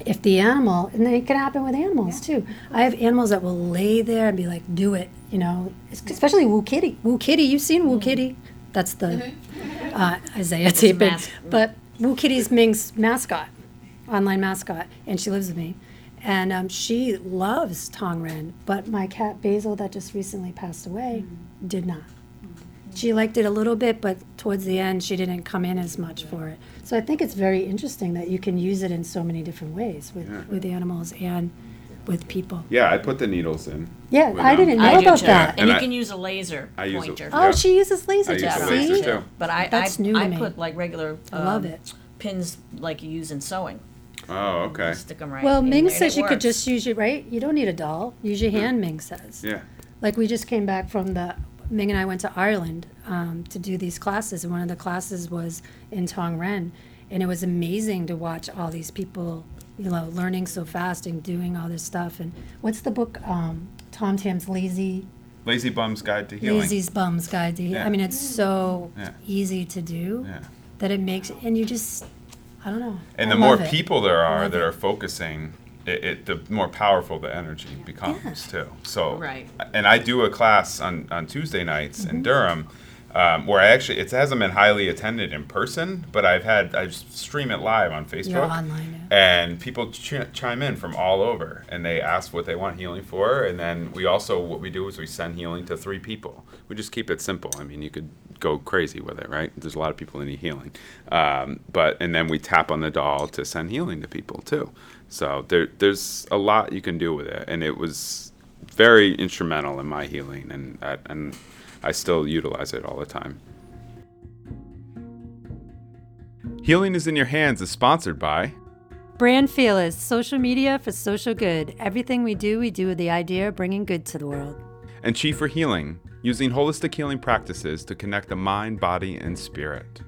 [SPEAKER 1] if the animal, and then it can happen with animals too. I have animals that will lay there and be like, "Do it," you know. Especially Woo Kitty. Woo Kitty, you've seen Woo Kitty? That's the uh, Isaiah taping.
[SPEAKER 4] mas-
[SPEAKER 1] But Woo Kitty's Ming's mascot, online mascot, and she lives with me. And um, she loves Tongren, but my cat Basil, that just recently passed away, did not. She liked it a little bit, but towards the end, she didn't come in as much for it. So I think it's very interesting that you can use it in so many different ways with,
[SPEAKER 2] Yeah.
[SPEAKER 1] with animals and with people.
[SPEAKER 2] Yeah, I put the needles in.
[SPEAKER 1] Yeah,
[SPEAKER 2] With,
[SPEAKER 1] I
[SPEAKER 2] um,
[SPEAKER 1] didn't know
[SPEAKER 4] I
[SPEAKER 1] about that.
[SPEAKER 4] And,
[SPEAKER 2] And
[SPEAKER 4] you
[SPEAKER 2] I-
[SPEAKER 4] can use a laser
[SPEAKER 2] I use a-
[SPEAKER 4] pointer.
[SPEAKER 1] Oh, she uses laser
[SPEAKER 2] I use
[SPEAKER 1] jet.
[SPEAKER 2] the laser too.
[SPEAKER 4] But I,
[SPEAKER 1] That's
[SPEAKER 4] I,
[SPEAKER 1] new to
[SPEAKER 4] I
[SPEAKER 1] me.
[SPEAKER 4] put like regular
[SPEAKER 1] I love
[SPEAKER 4] um,
[SPEAKER 1] it.
[SPEAKER 4] pins like you use in sewing.
[SPEAKER 2] Oh, okay.
[SPEAKER 4] Stick them right.
[SPEAKER 1] Well,
[SPEAKER 4] in
[SPEAKER 1] Ming
[SPEAKER 4] there, and
[SPEAKER 1] says
[SPEAKER 4] it
[SPEAKER 1] you could
[SPEAKER 4] works.
[SPEAKER 1] just use your right. You don't need a doll. Use your hand. Ming says.
[SPEAKER 2] Yeah.
[SPEAKER 1] Like we just came back from the Ming and I went to Ireland um, to do these classes, and one of the classes was in Tongren, and it was amazing to watch all these people, you know, learning so fast and doing all this stuff. And what's the book? Um, Tom Tam's Lazy
[SPEAKER 2] Lazy Bum's Guide to Healing.
[SPEAKER 1] Lazy's Bums Guide to Heal.
[SPEAKER 2] Yeah.
[SPEAKER 1] I mean, it's so
[SPEAKER 2] Yeah.
[SPEAKER 1] easy to do
[SPEAKER 2] Yeah.
[SPEAKER 1] that it makes, and you just, I don't know.
[SPEAKER 2] And
[SPEAKER 1] I
[SPEAKER 2] the more
[SPEAKER 1] it.
[SPEAKER 2] people there are that
[SPEAKER 1] it.
[SPEAKER 2] are focusing, it, it the more powerful the energy becomes too. So
[SPEAKER 4] Right.
[SPEAKER 2] And I do a class on on Tuesday nights
[SPEAKER 1] Mm-hmm.
[SPEAKER 2] in Durham. Um, where I actually it hasn't been highly attended in person, but I've had I stream it live on Facebook.
[SPEAKER 1] Online. now.
[SPEAKER 2] and people ch- chime in from all over and they ask what they want healing for and then we also what we do is we send healing to three people we just keep it simple i mean you could go crazy with it right there's a lot of people that need healing um, but and then we tap on the doll to send healing to people too so there, there's a lot you can do with it and it was very instrumental in my healing and I, and i still utilize it all the time Healing is in Your Hands is sponsored by
[SPEAKER 1] Brand Fearless, social media for social good. Everything we do, we do with the idea of bringing good to the world.
[SPEAKER 2] and Chi for Healing, using holistic healing practices to connect the mind, body, and spirit.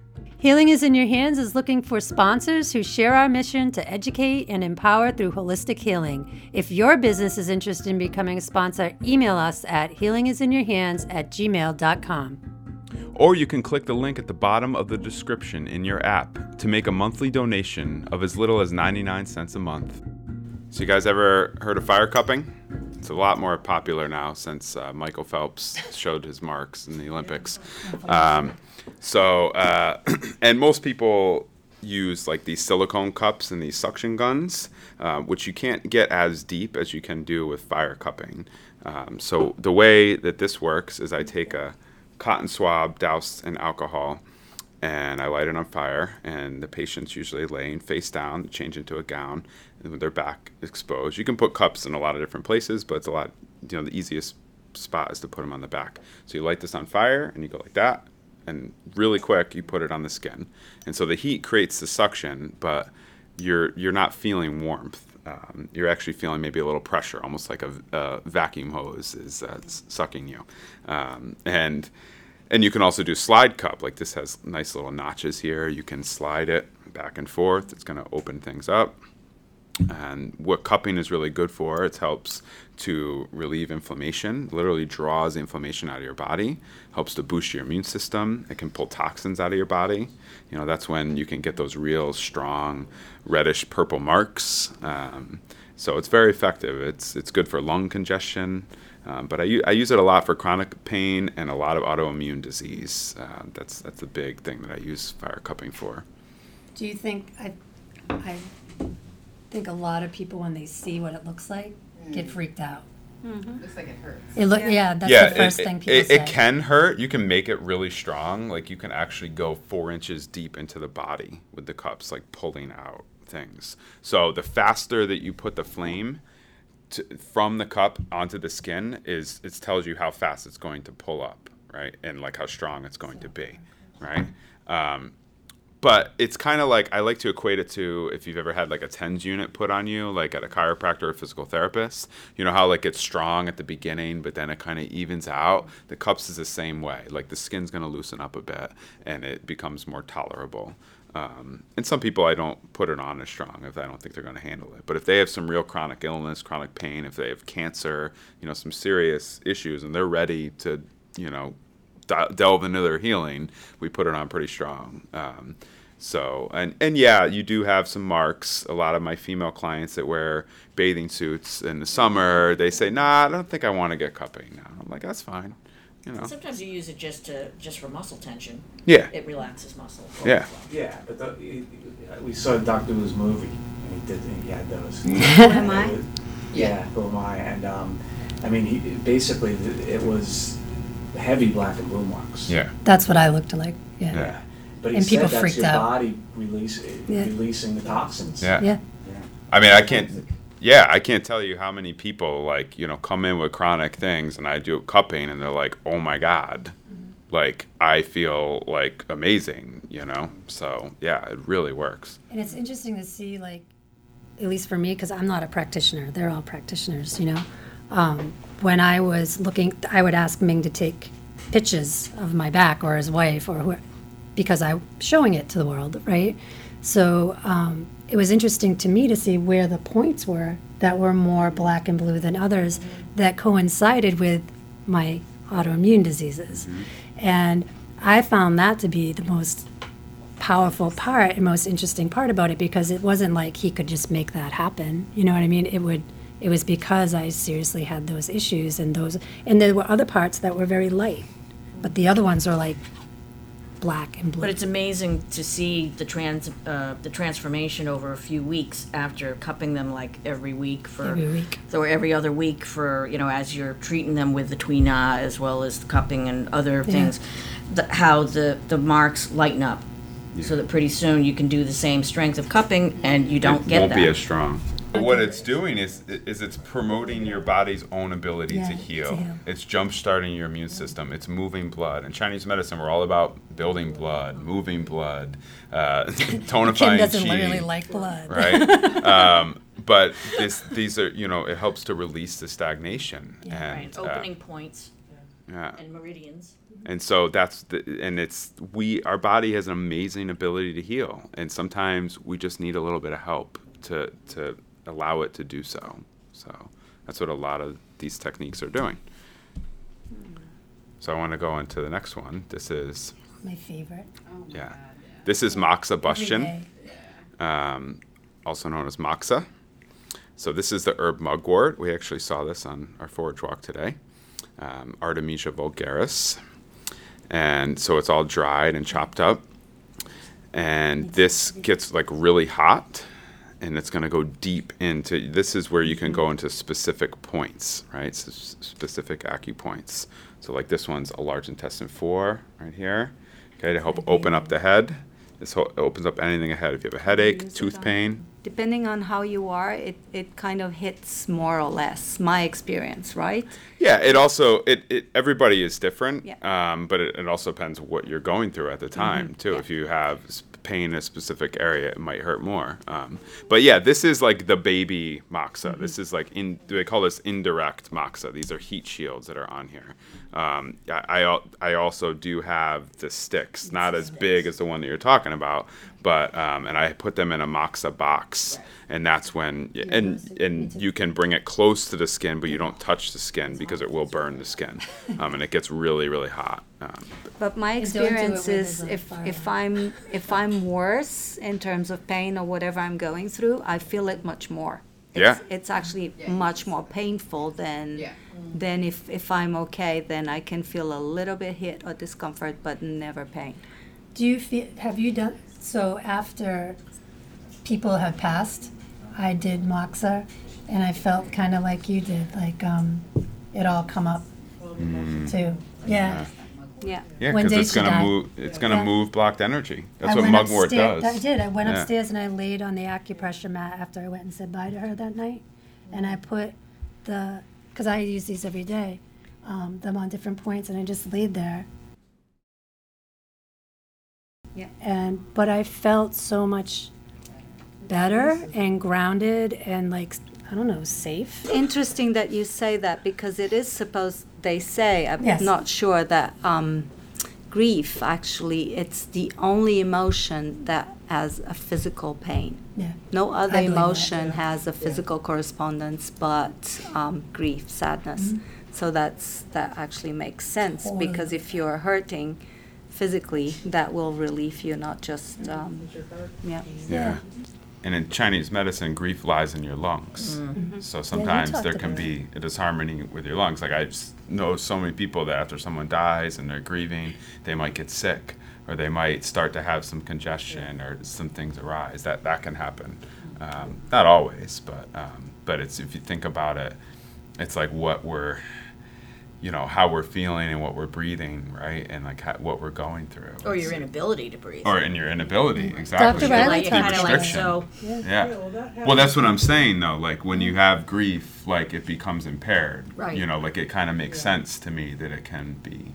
[SPEAKER 1] Healing is in Your Hands is looking for sponsors who share our mission to educate and empower through holistic healing. If your business is interested in becoming a sponsor, email us at healingisinyourhands at gmail.com.
[SPEAKER 2] Or you can click the link at the bottom of the description in your app to make a monthly donation of as little as 99 cents a month. So, you guys ever heard of fire cupping? It's a lot more popular now since uh, Michael Phelps showed his marks in the Olympics. Um, so, uh, and most people use like these silicone cups and these suction guns, uh, which you can't get as deep as you can do with fire cupping. Um, so, the way that this works is I take a cotton swab doused in alcohol and I light it on fire. And the patient's usually laying face down, change into a gown, their back exposed. You can put cups in a lot of different places, but it's a lot, you know, the easiest spot is to put them on the back. So you light this on fire and you go like that, and really quick you put it on the skin. And so the heat creates the suction, but you're you're not feeling warmth. Um, you're actually feeling maybe a little pressure, almost like a, a vacuum hose is uh, sucking you. Um, and and you can also do slide cup. Like this has nice little notches here. You can slide it back and forth. It's going to open things up. And what cupping is really good for, it helps to relieve inflammation, literally draws inflammation out of your body, helps to boost your immune system. It can pull toxins out of your body. You know, that's when you can get those real strong reddish purple marks. Um, so it's very effective. It's, it's good for lung congestion. Um, but I, use it a lot for chronic pain and a lot of autoimmune disease. Uh, that's, that's a big thing that I use fire cupping for.
[SPEAKER 1] Do you think, I, I think a lot of people, when they see what it looks like, get freaked out.
[SPEAKER 6] It looks like it hurts.
[SPEAKER 1] It look, yeah, that's
[SPEAKER 2] yeah,
[SPEAKER 1] the first
[SPEAKER 2] it,
[SPEAKER 1] thing people
[SPEAKER 2] it,
[SPEAKER 1] say.
[SPEAKER 2] it can hurt. You can make it really strong. Like you can actually go four inches deep into the body with the cups, like pulling out things. So the faster that you put the flame to, from the cup onto the skin is it tells you how fast it's going to pull up, right? And like how strong it's going to be, right? Um, but it's kind of like I like to equate it to if you've ever had like a tens unit put on you, like at a chiropractor or physical therapist. You know how like it's strong at the beginning, but then it kind of evens out. The cups is the same way. Like the skin's gonna loosen up a bit, and it becomes more tolerable. Um, and some people I don't put it on as strong if I don't think they're going to handle it. But if they have some real chronic illness, chronic pain, if they have cancer, you know, some serious issues, and they're ready to, you know, delve into their healing, we put it on pretty strong. Um, so and and yeah, you do have some marks. A lot of my female clients that wear bathing suits in the summer, they say, "Nah, I don't think I want to get cupping now." I'm like, "That's fine," you know.
[SPEAKER 4] Sometimes you use it just to just for muscle tension.
[SPEAKER 2] Yeah,
[SPEAKER 4] It relaxes muscle.
[SPEAKER 2] Yeah.
[SPEAKER 5] Yeah, but the, he- we saw Doctor Wu's movie, and he did, he had those.
[SPEAKER 3] am I?
[SPEAKER 5] Was- Yeah, who am I? And, um, I mean, he, basically, it was heavy black and blue marks.
[SPEAKER 2] yeah,
[SPEAKER 1] That's what I looked like. Yeah.
[SPEAKER 2] Yeah.
[SPEAKER 5] But he
[SPEAKER 1] And
[SPEAKER 5] said
[SPEAKER 1] people
[SPEAKER 5] that's
[SPEAKER 1] freaked
[SPEAKER 5] your
[SPEAKER 1] out.
[SPEAKER 5] body release,
[SPEAKER 1] Yeah.
[SPEAKER 5] releasing the toxins.
[SPEAKER 2] yeah.
[SPEAKER 1] Yeah.
[SPEAKER 5] Yeah.
[SPEAKER 2] I mean, I can't. Yeah, I can't tell you how many people like you know come in with chronic things, and I do cupping, and they're like, "Oh my god." Like I feel like amazing, you know. So yeah, it really works.
[SPEAKER 1] And it's interesting to see, like, at least for me, because I'm not a practitioner. They're all practitioners, you know. Um, when I was looking, I would ask Ming to take pictures of my back or his wife or who, because I'm showing it to the world, right? So um, it was interesting to me to see where the points were that were more black and blue than others that coincided with my autoimmune diseases. And I found that to be the most powerful part and most interesting part about it because it wasn't like he could just make that happen. You know what I mean? It would it was because I seriously had those issues and those and there were other parts that were very light. But the other ones are like black and blue.
[SPEAKER 4] But it's amazing to see the trans uh, the transformation over a few weeks after cupping them like every week for
[SPEAKER 1] Every week.
[SPEAKER 4] or every other week for you know as you're treating them with the tuina as well as the cupping and other things, the, how the the marks lighten up, so that pretty soon you can do the same strength of cupping and you don't
[SPEAKER 2] it
[SPEAKER 4] get
[SPEAKER 2] won't
[SPEAKER 4] that.
[SPEAKER 2] be as strong. What it's doing is is it's promoting your body's own ability
[SPEAKER 1] Yeah,
[SPEAKER 2] to
[SPEAKER 1] to
[SPEAKER 2] heal.
[SPEAKER 1] heal.
[SPEAKER 2] It's jump starting your immune system. It's moving blood. In Chinese medicine, we're all about building blood, moving blood, uh, tonifying
[SPEAKER 1] Kim doesn't
[SPEAKER 2] qi,
[SPEAKER 1] really like blood.
[SPEAKER 2] right? um, but this, these are, you know, it helps to release the stagnation
[SPEAKER 1] Yeah.
[SPEAKER 2] and
[SPEAKER 4] right, opening points
[SPEAKER 2] uh, yeah.
[SPEAKER 4] and meridians.
[SPEAKER 2] And so that's the, and it's we our body has an amazing ability to heal, and sometimes we just need a little bit of help to to allow it to do so. So that's what a lot of these techniques are doing. So I want to go into the next one. This is
[SPEAKER 1] My favorite.
[SPEAKER 2] yeah, this is moxa
[SPEAKER 1] Every
[SPEAKER 2] bustion, um, also known as moxa. So this is the herb mugwort. We actually saw this on our forage walk today. Um, Artemisia vulgaris. And so it's all dried and chopped up. And this gets like really hot and it's going to go deep into this is where you can go into specific points, right? So specific acupoints. So like this one's a large intestine 4 right here. Okay, to help open up the head. This ho- opens up anything ahead. If you have a headache, tooth pain,
[SPEAKER 3] Depending on how you are, it, it kind of hits more or less, my experience, right?
[SPEAKER 2] Yeah, it also it, it everybody is different.
[SPEAKER 3] Yeah.
[SPEAKER 2] Um, but it, it also depends what you're going through at the time too.
[SPEAKER 3] Mm-hmm. Yeah.
[SPEAKER 2] If you have pain in a specific area, it might hurt more. Um, but yeah, this is like the baby moxa.
[SPEAKER 3] Mm-hmm.
[SPEAKER 2] This is like in they call this indirect moxa. These are heat shields that are on here. Um, I, I I also do have the sticks, not as big as the one that you're talking about, but um, and I put them in a moxa box, and that's when and and you can bring it close to the skin, but you don't touch the skin because it will burn the skin, um, and it gets really really hot. Um,
[SPEAKER 3] But my
[SPEAKER 1] And don't
[SPEAKER 3] experience
[SPEAKER 1] when
[SPEAKER 3] is
[SPEAKER 1] there's a
[SPEAKER 3] if, if I'm if I'm worse in terms of pain or whatever I'm going through, I feel it much more. It's,
[SPEAKER 2] Yeah.
[SPEAKER 3] It's actually much more painful than than if, if I'm okay, then I can feel a little bit hit or discomfort, but never pain.
[SPEAKER 1] Do you feel, have you done, so after people have passed, I did Moxa, and I felt kind of like you did, like, um, it all come up too. Yeah.
[SPEAKER 3] Yeah.
[SPEAKER 2] yeah,
[SPEAKER 1] When
[SPEAKER 2] because it's
[SPEAKER 1] Daisy
[SPEAKER 2] gonna
[SPEAKER 1] died.
[SPEAKER 2] move. It's gonna
[SPEAKER 1] Yeah.
[SPEAKER 2] move blocked energy. That's
[SPEAKER 1] I
[SPEAKER 2] what
[SPEAKER 1] went
[SPEAKER 2] mugwort
[SPEAKER 1] upstairs-
[SPEAKER 2] does.
[SPEAKER 1] I did. I went
[SPEAKER 2] Yeah.
[SPEAKER 1] upstairs and I laid on the acupressure mat after I went and said bye to her that night. And I put the, because I use these every day, um, them on different points, and I just laid there
[SPEAKER 3] Yeah.
[SPEAKER 1] And but I felt so much better and grounded and like I don't know, safe.
[SPEAKER 3] Interesting that you say that because it is supposed, they say, I'm
[SPEAKER 1] Yes.
[SPEAKER 3] not sure that um, grief actually, it's the only emotion that has a physical pain.
[SPEAKER 1] Yeah.
[SPEAKER 3] No other
[SPEAKER 1] I believe that,
[SPEAKER 3] emotion has a physical correspondence but um, grief, sadness. So that's that actually makes sense because if you're hurting physically, that will relieve you, not just um, yeah.
[SPEAKER 2] Yeah. And in Chinese medicine, grief lies in your lungs. So sometimes
[SPEAKER 1] talked
[SPEAKER 2] there can be a disharmony with your lungs. Like I just know so many people that after someone dies and they're grieving, they might get sick or they might start to have some congestion or some things arise. That that can happen. Um, not always, but um, but it's if you think about it, it's like what we're you know how we're feeling and what we're breathing, right? And like how, what we're going through.
[SPEAKER 4] Or
[SPEAKER 2] It's-
[SPEAKER 4] your inability to breathe.
[SPEAKER 2] or in your inability, exactly.
[SPEAKER 1] Dr. Riley
[SPEAKER 4] like,
[SPEAKER 1] talked
[SPEAKER 4] kind of like,
[SPEAKER 2] restriction.
[SPEAKER 4] so,
[SPEAKER 2] Yeah. Well, that's what I'm saying though. Like when you have grief, like it becomes impaired.
[SPEAKER 4] Right.
[SPEAKER 2] You know, like it kind of makes sense to me that it can be.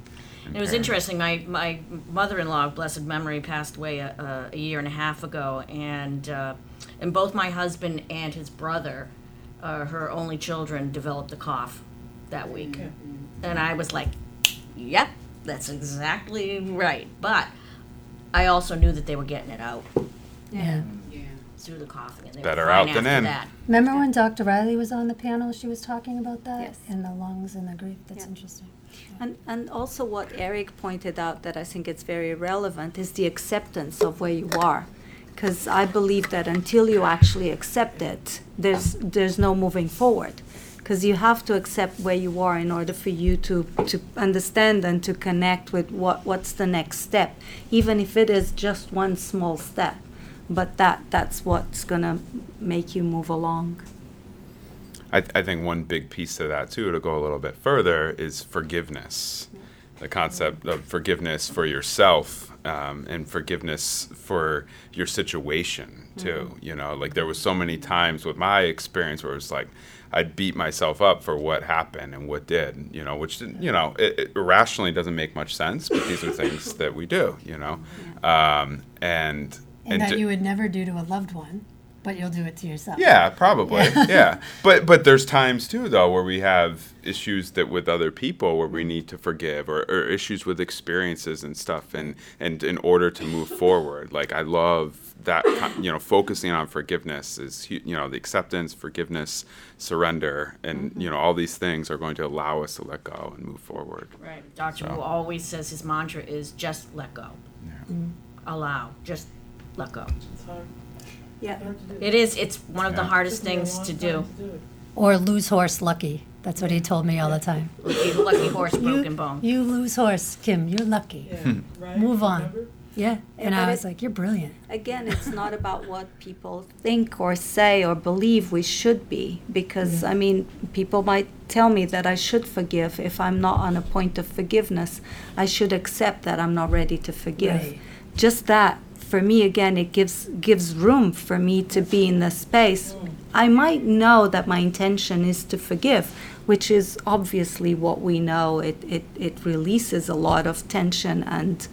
[SPEAKER 4] It was interesting. My my mother-in-law, of blessed memory, passed away a, a, a year and a half ago, and uh, and both my husband and his brother, uh, her only children, developed a cough that week, and I was like, "Yep, that's exactly right." But I also knew that they were getting it out
[SPEAKER 1] Yeah. Yeah.
[SPEAKER 4] through the coughing, and they
[SPEAKER 2] Better
[SPEAKER 4] were fine
[SPEAKER 2] out than
[SPEAKER 4] after
[SPEAKER 2] in.
[SPEAKER 4] that.
[SPEAKER 1] Remember when Dr. Riley was on the panel? She was talking about that
[SPEAKER 3] Yes.
[SPEAKER 1] and the lungs and the grief. That's
[SPEAKER 3] Yeah.
[SPEAKER 1] interesting.
[SPEAKER 3] And, and also what Eric pointed out that I think it's very relevant is the acceptance of where you are. Because I believe that until you actually accept it, there's, there's no moving forward. Because you have to accept where you are in order for you to, to understand and to connect with what, what's the next step, even if it is just one small step. But that, that's what's going to make you move along.
[SPEAKER 2] I, I think one big piece to that too, to go a little bit further, is forgiveness. The concept of forgiveness for yourself um, and forgiveness for your situation too. You know, like there was so many times with my experience where it was like I'd beat myself up for what happened and what did. You know, which you know it, it irrationally doesn't make much sense, but these are things that we do. You know, um, and
[SPEAKER 1] And, that
[SPEAKER 2] ju-
[SPEAKER 1] you would never do to a loved one, but you'll do it to yourself.
[SPEAKER 2] yeah, probably. Yeah. But but there's times too though where we have issues that with other people where we need to forgive or, or issues with experiences and stuff and and in order to move forward. Like I love that you know focusing on forgiveness is you know the acceptance, forgiveness, surrender and mm-hmm. you know all these things are going to allow us to let go and move forward.
[SPEAKER 4] Right. Doctor
[SPEAKER 2] So-
[SPEAKER 4] Wu always says his mantra is just let go, mm-hmm. allow, just let go.
[SPEAKER 3] Yeah.
[SPEAKER 4] It is. It's one of the hardest things to do.
[SPEAKER 1] Or lose horse lucky. That's what he told me all the time.
[SPEAKER 4] Lucky, lucky horse, broken
[SPEAKER 1] you,
[SPEAKER 4] bone.
[SPEAKER 1] You lose horse, Kim. You're lucky. Hmm. Move on. Yeah. And
[SPEAKER 3] but
[SPEAKER 1] I was
[SPEAKER 3] it-
[SPEAKER 1] like, you're brilliant.
[SPEAKER 3] Again, it's not about what people think or say or believe we should be. Because, I mean, people might tell me that I should forgive. If I'm not on a point of forgiveness, I should accept that I'm not ready to forgive.
[SPEAKER 1] Right.
[SPEAKER 3] Just that, for me, again, it gives, gives room for me to be in the space. Mm. I might know that my intention is to forgive, which is obviously what we know. It, it, it releases a lot of tension and,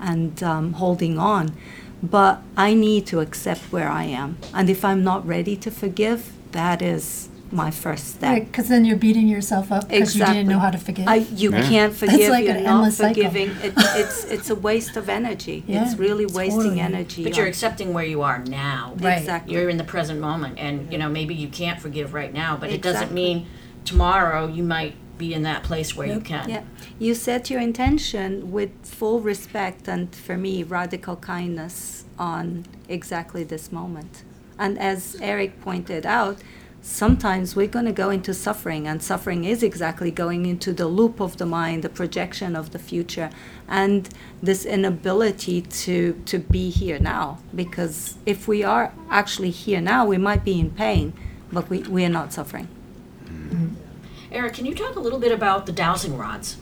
[SPEAKER 3] and um, holding on. But I need to accept where I am. And if I'm not ready to forgive, that is my first step.
[SPEAKER 1] Right. Because then you're beating yourself up because you didn't know how to forgive.
[SPEAKER 3] I, you
[SPEAKER 2] Yeah.
[SPEAKER 3] can't forgive.
[SPEAKER 1] like
[SPEAKER 3] you're
[SPEAKER 1] an
[SPEAKER 3] not
[SPEAKER 1] endless cycle.
[SPEAKER 3] forgiving. It, it's it's a waste of energy.
[SPEAKER 1] Yeah,
[SPEAKER 3] it's really wasting
[SPEAKER 1] totally.
[SPEAKER 3] energy.
[SPEAKER 4] But you're accepting where you are now.
[SPEAKER 1] Right.
[SPEAKER 3] Exactly.
[SPEAKER 4] You're in the present moment, and you know maybe you can't forgive right now, but it doesn't mean tomorrow you might be in that place where you can.
[SPEAKER 3] Yeah, you set your intention with full respect and, for me, radical kindness on exactly this moment. And as Eric pointed out, sometimes we're going to go into suffering, and suffering is exactly going into the loop of the mind, the projection of the future, and this inability to, to be here now. Because if we are actually here now, we might be in pain, but we, we are not suffering. Mm-hmm.
[SPEAKER 4] Eric, can you talk a little bit about the dowsing rods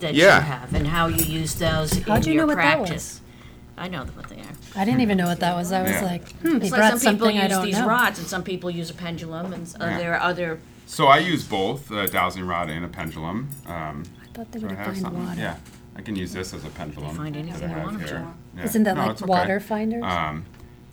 [SPEAKER 4] that
[SPEAKER 2] Yeah.
[SPEAKER 4] you have and how you use those
[SPEAKER 1] How'd
[SPEAKER 4] in
[SPEAKER 1] you
[SPEAKER 4] your
[SPEAKER 1] know what that
[SPEAKER 4] practice? I know what they are.
[SPEAKER 1] I didn't even know what that was. I was
[SPEAKER 2] Yeah.
[SPEAKER 1] like, hmm, he
[SPEAKER 4] It's like
[SPEAKER 1] brought
[SPEAKER 4] some people
[SPEAKER 1] something I
[SPEAKER 4] use
[SPEAKER 1] don't
[SPEAKER 4] these
[SPEAKER 1] know.
[SPEAKER 4] rods, and some people use a pendulum, and s- uh,
[SPEAKER 2] Yeah.
[SPEAKER 4] there are other.
[SPEAKER 2] So I use both a dowsing rod and a pendulum. Um,
[SPEAKER 1] I thought they
[SPEAKER 2] so
[SPEAKER 1] would
[SPEAKER 2] I
[SPEAKER 1] have
[SPEAKER 2] have
[SPEAKER 1] find
[SPEAKER 2] something.
[SPEAKER 1] water.
[SPEAKER 2] Yeah. I can use this as a pendulum.
[SPEAKER 4] find
[SPEAKER 2] that
[SPEAKER 4] anything
[SPEAKER 2] I
[SPEAKER 4] you
[SPEAKER 2] have
[SPEAKER 4] want 'em
[SPEAKER 2] here.
[SPEAKER 4] to.
[SPEAKER 2] Yeah.
[SPEAKER 1] Isn't that
[SPEAKER 2] No,
[SPEAKER 1] like
[SPEAKER 2] it's okay.
[SPEAKER 1] water finders?
[SPEAKER 2] Um,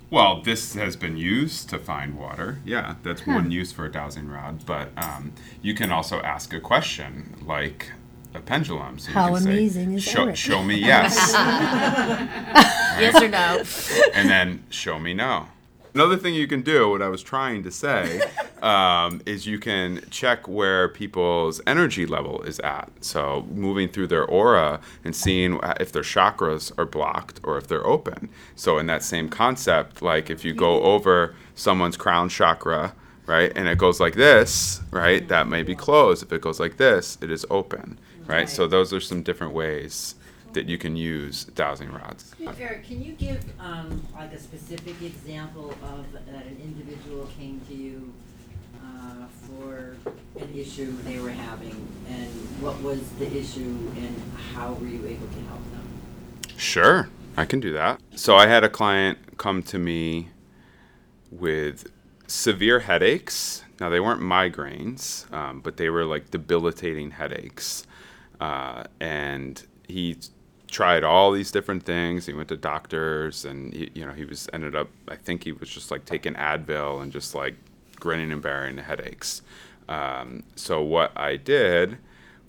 [SPEAKER 2] well, this has been used to find water. Yeah, that's one use for a dowsing rod. But um, you can also ask a question like a pendulum. So you
[SPEAKER 1] How
[SPEAKER 2] can say,
[SPEAKER 1] amazing is
[SPEAKER 2] show,
[SPEAKER 1] Eric?"
[SPEAKER 2] show me yes,
[SPEAKER 4] Yes or no?
[SPEAKER 2] and then show me no. Another thing you can do, what I was trying to say, um, is you can check where people's energy level is at. So moving through their aura and seeing if their chakras are blocked or if they're open. So in that same concept, like if you go over someone's crown chakra, right, and it goes like this, right, that may be closed. If it goes like this, it is open, right? So those are some different ways that you can use dowsing rods.
[SPEAKER 6] Eric, can you give, um, like a specific example of that an individual came to you, uh, for an issue they were having? And what was the issue and how were you able to help them?
[SPEAKER 2] Sure, I can do that. So I had a client come to me with severe headaches. Now they weren't migraines, um, but they were like debilitating headaches, uh, and he tried all these different things. He went to doctors, and he, you know he was ended up. I think he was just like taking Advil and just like grinning and bearing headaches. Um, so what I did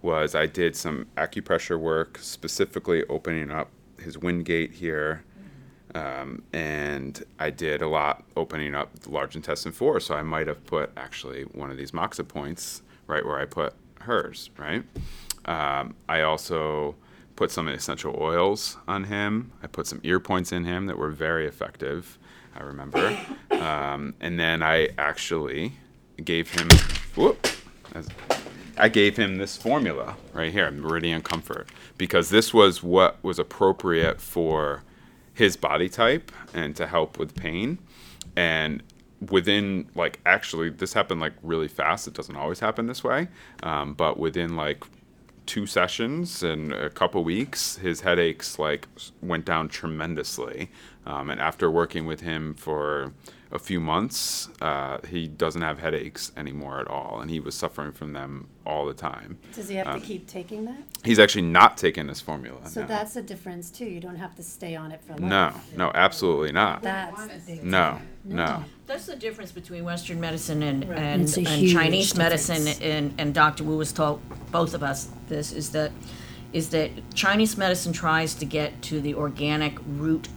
[SPEAKER 2] was I did some acupressure work, specifically opening up his wind gate here. Um, and I did a lot opening up the large intestine four. So I might have put actually one of these moxa points right where I put hers, right? Um, I also put some essential oils on him. I put some ear points in him that were very effective, I remember. Um, and then I actually gave him, whoop, as- I gave him this formula right here, Meridian Comfort, because this was what was appropriate for his body type and to help with pain. And within, like, actually, this happened like really fast. It doesn't always happen this way, um, but within like two sessions and a couple weeks, his headaches like went down tremendously. Um, and after working with him for a few months, uh, he doesn't have headaches anymore at all, and he was suffering from them all the time.
[SPEAKER 1] Does he have
[SPEAKER 2] Um,
[SPEAKER 1] to keep taking that?
[SPEAKER 2] He's actually not taking this formula.
[SPEAKER 1] So
[SPEAKER 2] no.
[SPEAKER 1] that's the difference too. You don't have to stay on it for life.
[SPEAKER 2] no, no, absolutely not.
[SPEAKER 1] That's the big
[SPEAKER 2] No, no.
[SPEAKER 4] That's the difference between Western medicine and, and,
[SPEAKER 1] It's a
[SPEAKER 4] and
[SPEAKER 1] huge
[SPEAKER 4] Chinese medicine.
[SPEAKER 1] difference.
[SPEAKER 4] And, and Dr. Wu has told both of us this is that is that Chinese medicine tries to get to the organic root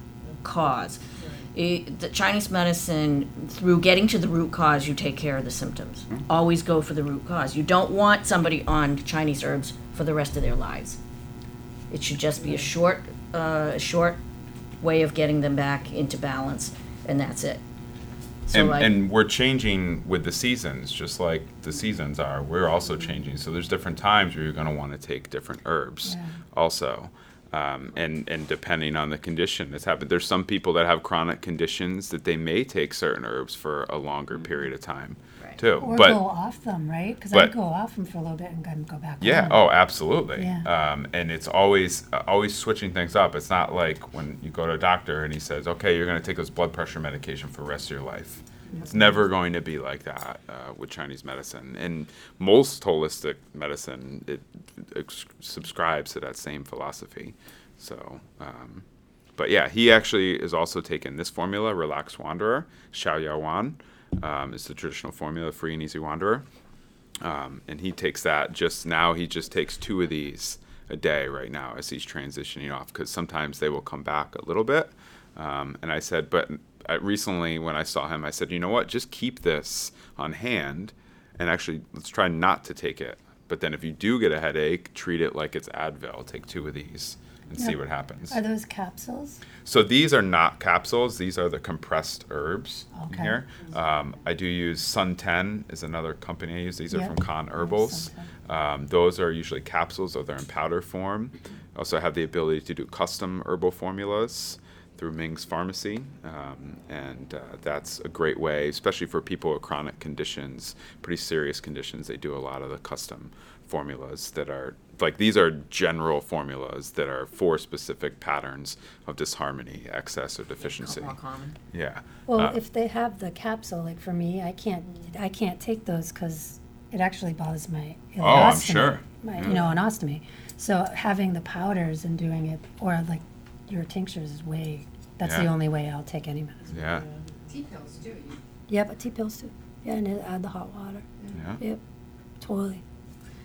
[SPEAKER 4] cause. It, the Chinese medicine, through getting to the root cause, you take care of the symptoms. Always go for the root cause. You don't want somebody on Chinese herbs for the rest of their lives. It should just be a short, uh, a short way of getting them back into balance, and that's it. So
[SPEAKER 2] And,
[SPEAKER 4] I-
[SPEAKER 2] and we're changing with the seasons, just like the seasons are. We're also changing. So there's different times where you're going to want to take different herbs, also. Um, and and depending on the condition that's happened, there's some people that have chronic conditions that they may take certain herbs for a longer period of time,
[SPEAKER 4] Right.
[SPEAKER 1] Or
[SPEAKER 2] too.
[SPEAKER 1] go off them, right? Because I go off them for a little bit and then go back.
[SPEAKER 2] Yeah.
[SPEAKER 1] on.
[SPEAKER 2] Oh, absolutely.
[SPEAKER 1] Yeah.
[SPEAKER 2] Um, and it's always uh, always switching things up. It's not like when you go to a doctor and he says, "Okay, you're going to take this blood pressure medication for the rest of your life." It's never going to be like that uh, with Chinese medicine, and most holistic medicine it, it subscribes to that same philosophy. So, um, but yeah, he actually is also taking this formula, Relax Wanderer, Xiao Yao Wan, um, is the traditional formula, Free and Easy Wanderer. Um, and he takes that just now, he just takes two of these a day right now as he's transitioning off because sometimes they will come back a little bit. Um, and I said, but I, recently when I saw him, I said, you know what, just keep this on hand and actually let's try not to take it. But then if you do get a headache, treat it like it's Advil. Take two of these and see what happens.
[SPEAKER 1] Are those capsules?
[SPEAKER 2] So these are not capsules. These are the compressed herbs in
[SPEAKER 1] Okay.
[SPEAKER 2] here. Um, I do use Sun Ten is another company I use. These are from Kan Herbals. Um, those are usually capsules, or they're in powder form. I also have the ability to do custom herbal formulas through Ming's Pharmacy, um, and uh, that's a great way, especially for people with chronic conditions, pretty serious conditions. They do a lot of the custom formulas that are like these are general formulas that are for specific patterns of disharmony, excess, or deficiency.
[SPEAKER 4] more common.
[SPEAKER 2] Yeah.
[SPEAKER 1] Well,
[SPEAKER 2] Uh,
[SPEAKER 1] if they have the capsule, like for me, I can't, I can't take those because it actually bothers my
[SPEAKER 2] Oh, I'm sure.
[SPEAKER 1] My, you know, anostomy. So having the powders and doing it, or like your tinctures is way, that's the only way I'll take any medicine.
[SPEAKER 2] Yeah.
[SPEAKER 7] Tea pills too. You,
[SPEAKER 1] Yeah, but tea pills too. Yeah, and then add the hot water.
[SPEAKER 2] Yeah.
[SPEAKER 1] Yep, totally.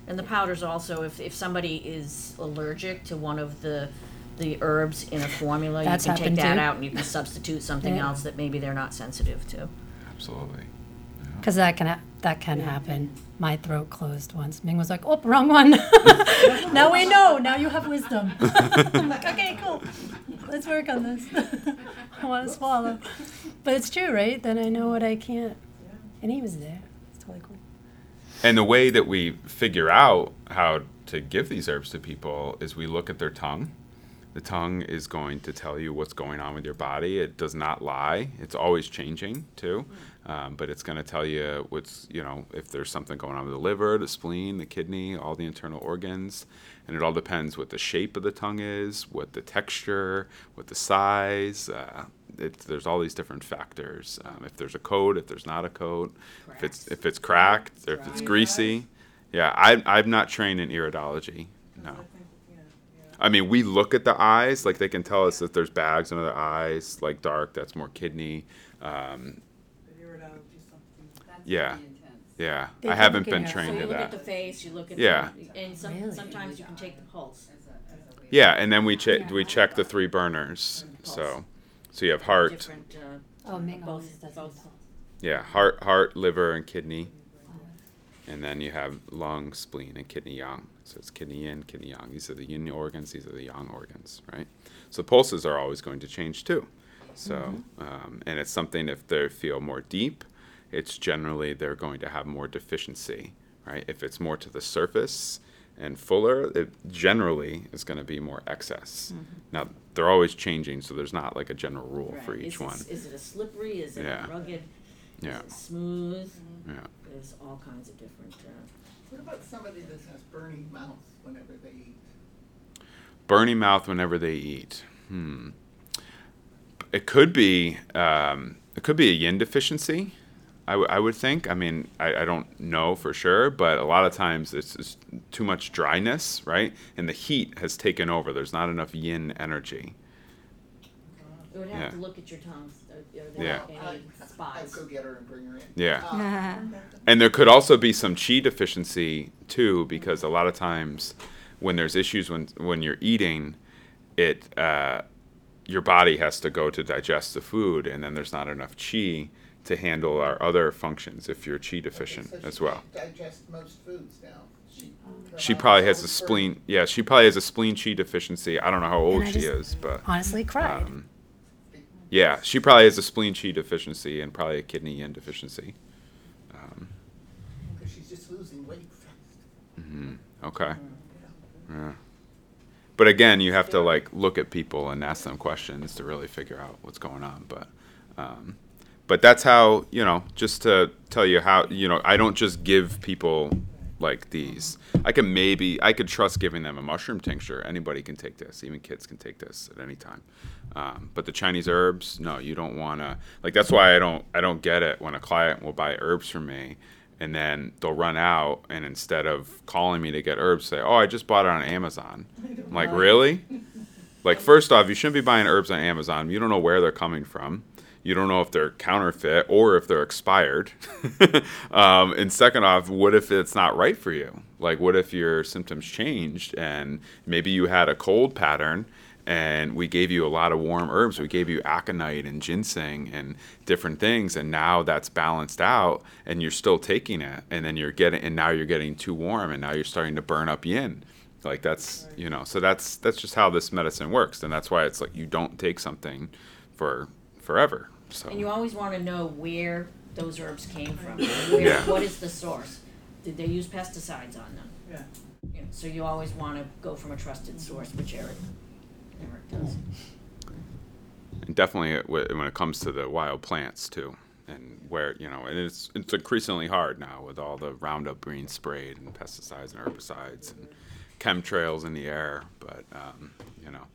[SPEAKER 4] And the powders also, if, if somebody is allergic to one of the, the herbs in a formula, you can take
[SPEAKER 1] happened
[SPEAKER 4] that
[SPEAKER 1] too.
[SPEAKER 4] out and you can substitute something
[SPEAKER 1] Yeah.
[SPEAKER 4] else that maybe they're not sensitive to.
[SPEAKER 2] Absolutely.
[SPEAKER 1] Because that can ha- that can happen. My throat closed once. Ming was like, "Oh, wrong one." now we know. Now you have wisdom. I'm like, okay, cool. Let's work on this. I want to swallow, but it's true, right? Then I know what I can't. And he was there. It's totally cool.
[SPEAKER 2] And the way that we figure out how to give these herbs to people is we look at their tongue. The tongue is going to tell you what's going on with your body. It does not lie. It's always changing too, um, but it's going to tell you what's you know if there's something going on with the liver, the spleen, the kidney, all the internal organs, and it all depends what the shape of the tongue is, what the texture, what the size. Uh, it, there's all these different factors. Um, if there's a coat, if there's not a coat, if it's if it's cracked or if it's greasy. Yeah, I, I'm not trained in iridology. No. I mean, we look at the eyes, like they can tell us that there's bags under the eyes, like dark, that's more kidney. Um, yeah, yeah.
[SPEAKER 1] They
[SPEAKER 2] I
[SPEAKER 1] can
[SPEAKER 2] haven't
[SPEAKER 1] look
[SPEAKER 2] been
[SPEAKER 1] at-
[SPEAKER 4] So
[SPEAKER 2] trained
[SPEAKER 4] you look at
[SPEAKER 2] that.
[SPEAKER 4] the face, you look at
[SPEAKER 2] Yeah.
[SPEAKER 4] the, and some,
[SPEAKER 1] Really?
[SPEAKER 4] sometimes you can take the pulse.
[SPEAKER 2] Yeah, and then we check we check the three burners. So, so you have heart,
[SPEAKER 4] Different, uh,
[SPEAKER 1] Oh, Ming
[SPEAKER 4] Both-
[SPEAKER 1] always does
[SPEAKER 4] both.
[SPEAKER 2] yeah, heart, heart, liver, and kidney, and then you have lung, spleen, and kidney yang. So it's kidney yin, kidney yang. These are the yin organs. These are the yang organs, right? So pulses are always going to change too. So, um, and it's something if they feel more deep, it's generally they're going to have more deficiency, right? If it's more to the surface and fuller, it generally is going to be more excess. Now they're always changing, so there's not like a general rule for each
[SPEAKER 4] Is
[SPEAKER 2] one.
[SPEAKER 4] it- Is it a slippery, is it
[SPEAKER 2] Yeah.
[SPEAKER 4] a rugged,
[SPEAKER 2] Yeah,
[SPEAKER 4] it smooth?
[SPEAKER 2] yeah.
[SPEAKER 4] There's all kinds of different, uh,
[SPEAKER 7] what about somebody that has burning mouth whenever they eat?
[SPEAKER 2] burning mouth whenever they eat. Hmm. It could be um, it could be a yin deficiency. I, w- I would think. I mean, I, I don't know for sure, but a lot of times it's just too much dryness, right? And the heat has taken over. There's not enough yin energy.
[SPEAKER 4] you would
[SPEAKER 2] Yeah.
[SPEAKER 4] have to look at your tongues, are there
[SPEAKER 2] Yeah.
[SPEAKER 4] any
[SPEAKER 7] I'll
[SPEAKER 4] spots?
[SPEAKER 7] go get her and bring her in.
[SPEAKER 2] Yeah.
[SPEAKER 7] Uh,
[SPEAKER 2] And there could also be some chi deficiency too, because a lot of times when there's issues when when you're eating, it uh, your body has to go to digest the food, and then there's not enough chi to handle our other functions if you're chi deficient
[SPEAKER 7] so she
[SPEAKER 2] as well.
[SPEAKER 7] can't Digest most foods now. She,
[SPEAKER 2] She probably has a spleen. Yeah, she probably has a spleen chi deficiency. I don't know how old
[SPEAKER 1] I
[SPEAKER 2] she
[SPEAKER 1] just-
[SPEAKER 2] is, but
[SPEAKER 1] Honestly, cried.
[SPEAKER 2] um, yeah, she probably has a spleen chi deficiency and probably a kidney yin deficiency. Um,
[SPEAKER 7] Cause she's just losing weight fast.
[SPEAKER 2] mhm, Okay. Yeah. But again, you have to like look at people and ask them questions to really figure out what's going on. But, um, but that's how you know. Just to tell you how you know, I don't just give people like these. I can maybe I could trust giving them a mushroom tincture. Anybody can take this. Even kids can take this at any time. Um, but the Chinese herbs, no, you don't want to. Like that's why I don't I don't get it when a client will buy herbs from me and then they'll run out and instead of calling me to get herbs say oh i just bought it on amazon i'm like really like first off you shouldn't be buying herbs on amazon you don't know where they're coming from you don't know if they're counterfeit or if they're expired um, and second off what if it's not right for you like what if your symptoms changed and maybe you had a cold pattern and we gave you a lot of warm herbs. We gave you aconite and ginseng and different things, and now that's balanced out, and you're still taking it, and then you're getting, and now you're getting too warm, and now you're starting to burn up yin. Like that's you know, so that's that's just how this medicine works, and that's why it's like you don't take something for forever. So
[SPEAKER 4] And you always want to know where those herbs came from. Where,
[SPEAKER 2] Yeah.
[SPEAKER 4] What is the source? Did they use pesticides on them?
[SPEAKER 7] Yeah.
[SPEAKER 4] You know, so you always want to go from a trusted source, which Eric, Eric does.
[SPEAKER 2] and definitely it- wh- when it comes to the wild plants too and where you know and it's it's increasingly hard now with all the roundup being sprayed and pesticides and herbicides and chemtrails in the air but um, you know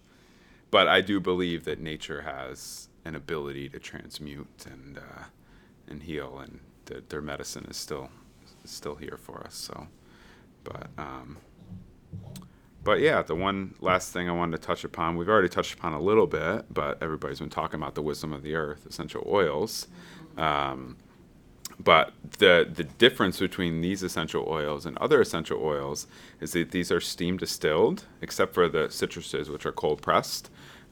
[SPEAKER 2] but i do believe that nature has an ability to transmute and uh, and heal and that their medicine is still still here for us so but um, but yeah, the one last thing I wanted to touch upon, we've already touched upon a little bit, but everybody's been talking about the wisdom of the earth, essential oils. Um, but the the difference between these essential oils and other essential oils is that these are steam distilled, except for the citruses, which are cold pressed.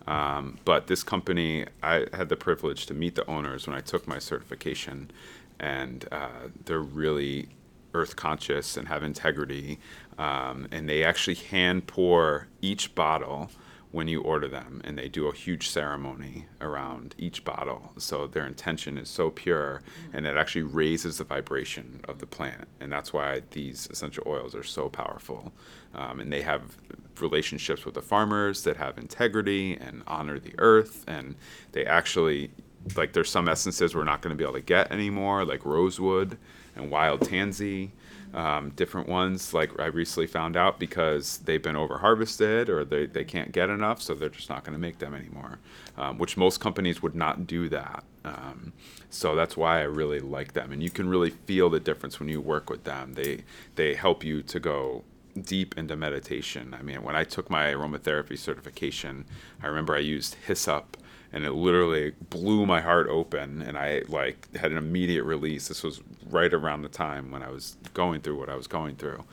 [SPEAKER 2] Um, but this company, I had the privilege to meet the owners when I took my certification, and uh, they're really earth conscious and have integrity. Um, and they actually hand pour each bottle when you order them, and they do a huge ceremony around each bottle. So their intention is so pure, and it actually raises the vibration of the plant, and that's why these essential oils are so powerful. Um, and they have relationships with the farmers that have integrity and honor the earth, and they actually like there's some essences we're not going to be able to get anymore, like rosewood and wild tansy um, different ones like I recently found out because they've been over harvested or they, they can't get enough, so they're just not going to make them anymore, um, which most companies would not do that. Um, so that's why I really like them, and you can really feel the difference when you work with them. They they help you to go deep into meditation. I mean, when I took my aromatherapy certification, I remember I used hyssop and it literally blew my heart open and i like had an immediate release. This was right around the time when i was going through what i was going through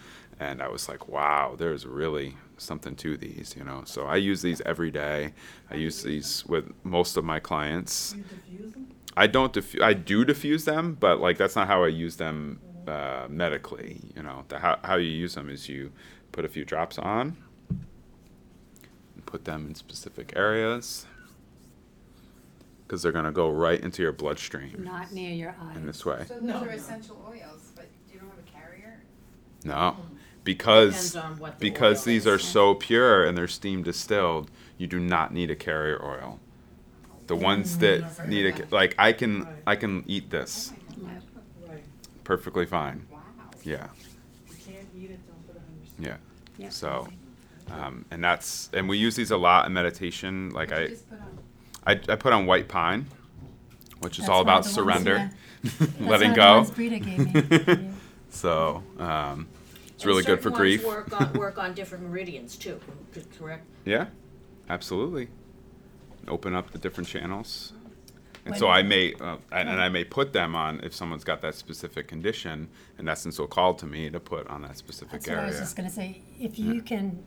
[SPEAKER 2] and i was like wow there's really something to these you know? So i use these every day. I use these with most of my clients. I don't diffuse i do diffuse them but like that's not how i use them uh, medically you know? The, how, how you use them is you put a few drops on put them in specific areas because they're going to go right into your bloodstream
[SPEAKER 1] Not near your eye.
[SPEAKER 2] in this way.
[SPEAKER 8] So those are essential oils, but do you don't have a carrier?
[SPEAKER 2] No, because
[SPEAKER 6] Depends on what the
[SPEAKER 2] because
[SPEAKER 6] oil
[SPEAKER 2] these
[SPEAKER 6] is.
[SPEAKER 2] are so pure and they're steam distilled, you do not need a carrier oil. The ones that need a like I can I can eat this
[SPEAKER 7] Right,
[SPEAKER 2] perfectly fine.
[SPEAKER 8] Wow.
[SPEAKER 2] Yeah,
[SPEAKER 7] you can't eat it, don't put it on your skin.
[SPEAKER 2] yeah.
[SPEAKER 1] Yeah.
[SPEAKER 2] So, um, and that's and we use these a lot in meditation. Like I
[SPEAKER 8] just put on?
[SPEAKER 2] I, I put on white pine, which is
[SPEAKER 1] That's
[SPEAKER 2] all about
[SPEAKER 1] of the ones,
[SPEAKER 2] surrender, letting
[SPEAKER 1] one of the
[SPEAKER 2] go.
[SPEAKER 1] gave me.
[SPEAKER 2] So um, it's
[SPEAKER 4] And
[SPEAKER 2] really good for
[SPEAKER 4] ones
[SPEAKER 2] grief.
[SPEAKER 4] Work on, work on different meridians too, correct?
[SPEAKER 2] Yeah, absolutely. Open up the different channels. And
[SPEAKER 1] When
[SPEAKER 2] so I may, uh, and, and I may put them on if someone's got that specific condition, and essence will call to me to put on that specific
[SPEAKER 1] That's what
[SPEAKER 2] area.
[SPEAKER 1] I was just gonna say. If you can,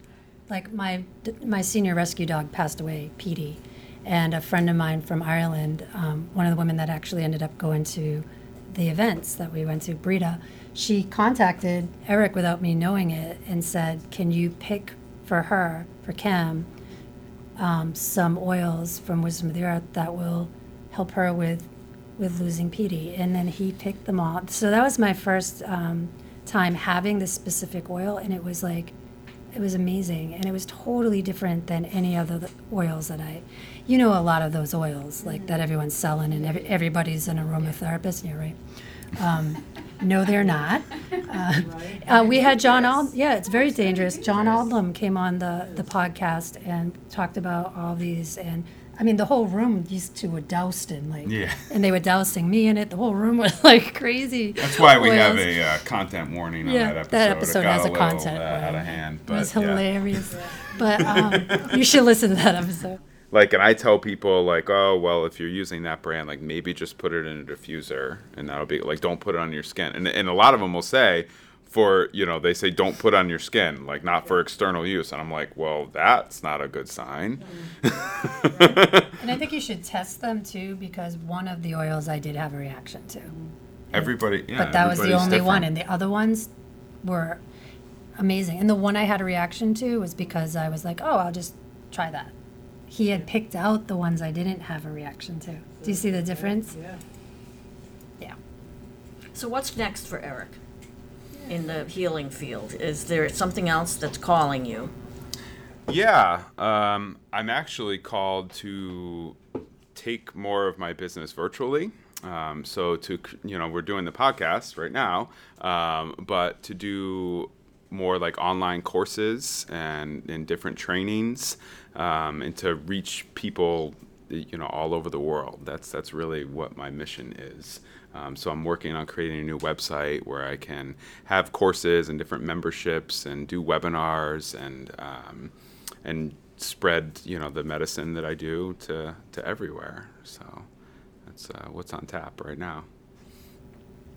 [SPEAKER 1] like my my senior rescue dog passed away, Petey, and a friend of mine from Ireland, um, one of the women that actually ended up going to the events that we went to, Brita, she contacted Eric without me knowing it and said, "Can you pick for her, for Kim, um, some oils from Wisdom of the Earth that will help her with with losing Petey. And then he picked them all. So that was my first um, time having this specific oil, and it was like it was amazing, and it was totally different than any other oils that I, you know, a lot of those oils like that everyone's selling, and every, everybody's an aromatherapist. Yeah, right. Um, no, they're not. Uh, uh, we had John Ald. Yeah, it's very dangerous. John Aldlam came on the the podcast and talked about all these, and I mean, the whole room used to were doused in like,
[SPEAKER 2] Yeah.
[SPEAKER 1] and they were dousing me in it. The whole room was like crazy.
[SPEAKER 2] That's why we have
[SPEAKER 1] oils.
[SPEAKER 2] a uh, content warning on
[SPEAKER 1] Yeah,
[SPEAKER 2] that episode.
[SPEAKER 1] that
[SPEAKER 2] It
[SPEAKER 1] episode
[SPEAKER 2] got
[SPEAKER 1] has a
[SPEAKER 2] little,
[SPEAKER 1] content
[SPEAKER 2] uh, out of
[SPEAKER 1] warning.
[SPEAKER 2] hand.
[SPEAKER 1] It
[SPEAKER 2] But
[SPEAKER 1] was
[SPEAKER 2] yeah.
[SPEAKER 1] hilarious. But um, you should listen to that episode.
[SPEAKER 2] Like, and I tell people like, oh, well, if you're using that brand, like maybe just put it in a diffuser, and that'll be like, don't put it on your skin. And and a lot of them will say, for you know, they say don't put on your skin, like not for external use. And I'm like, well, that's not a good sign. Mm-hmm.
[SPEAKER 1] And I think you should test them too because one of the oils I did have a reaction to.
[SPEAKER 2] Everybody, yeah.
[SPEAKER 1] but that was the
[SPEAKER 2] everybody's
[SPEAKER 1] only one, and the other ones were amazing. And the one I had a reaction to was because I was like, oh, I'll just try that. He had picked out the ones I didn't have a reaction to. Do you see the difference?
[SPEAKER 7] Yeah.
[SPEAKER 1] Yeah.
[SPEAKER 4] So what's next for Eric in the healing field? Is there something else that's calling you?
[SPEAKER 2] Yeah, um, I'm actually called to take more of my business virtually. Um, so to you know, we're doing the podcast right now, um, but to do more like online courses and, and different trainings, um, and to reach people you know all over the world. That's that's really what my mission is. Um, so I'm working on creating a new website where I can have courses and different memberships and do webinars and um, and spread you know the medicine that I do to to everywhere. So that's uh, what's on tap right now.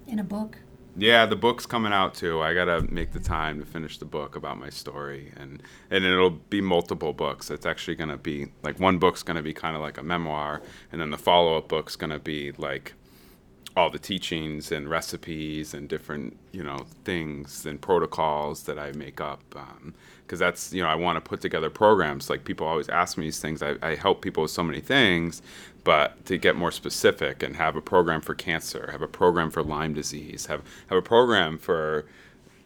[SPEAKER 1] In a book.
[SPEAKER 2] Yeah, the book's coming out too. I gotta make the time to finish the book about my story, and and it'll be multiple books. It's actually gonna be like one book's gonna be kind of like a memoir, and then the follow up book's gonna be like all the teachings and recipes and different you know things and protocols that I make up because um, that's you know I want to put together programs. Like people always ask me these things. I, I help people with so many things but to get more specific and have a program for cancer have a program for Lyme disease have have a program for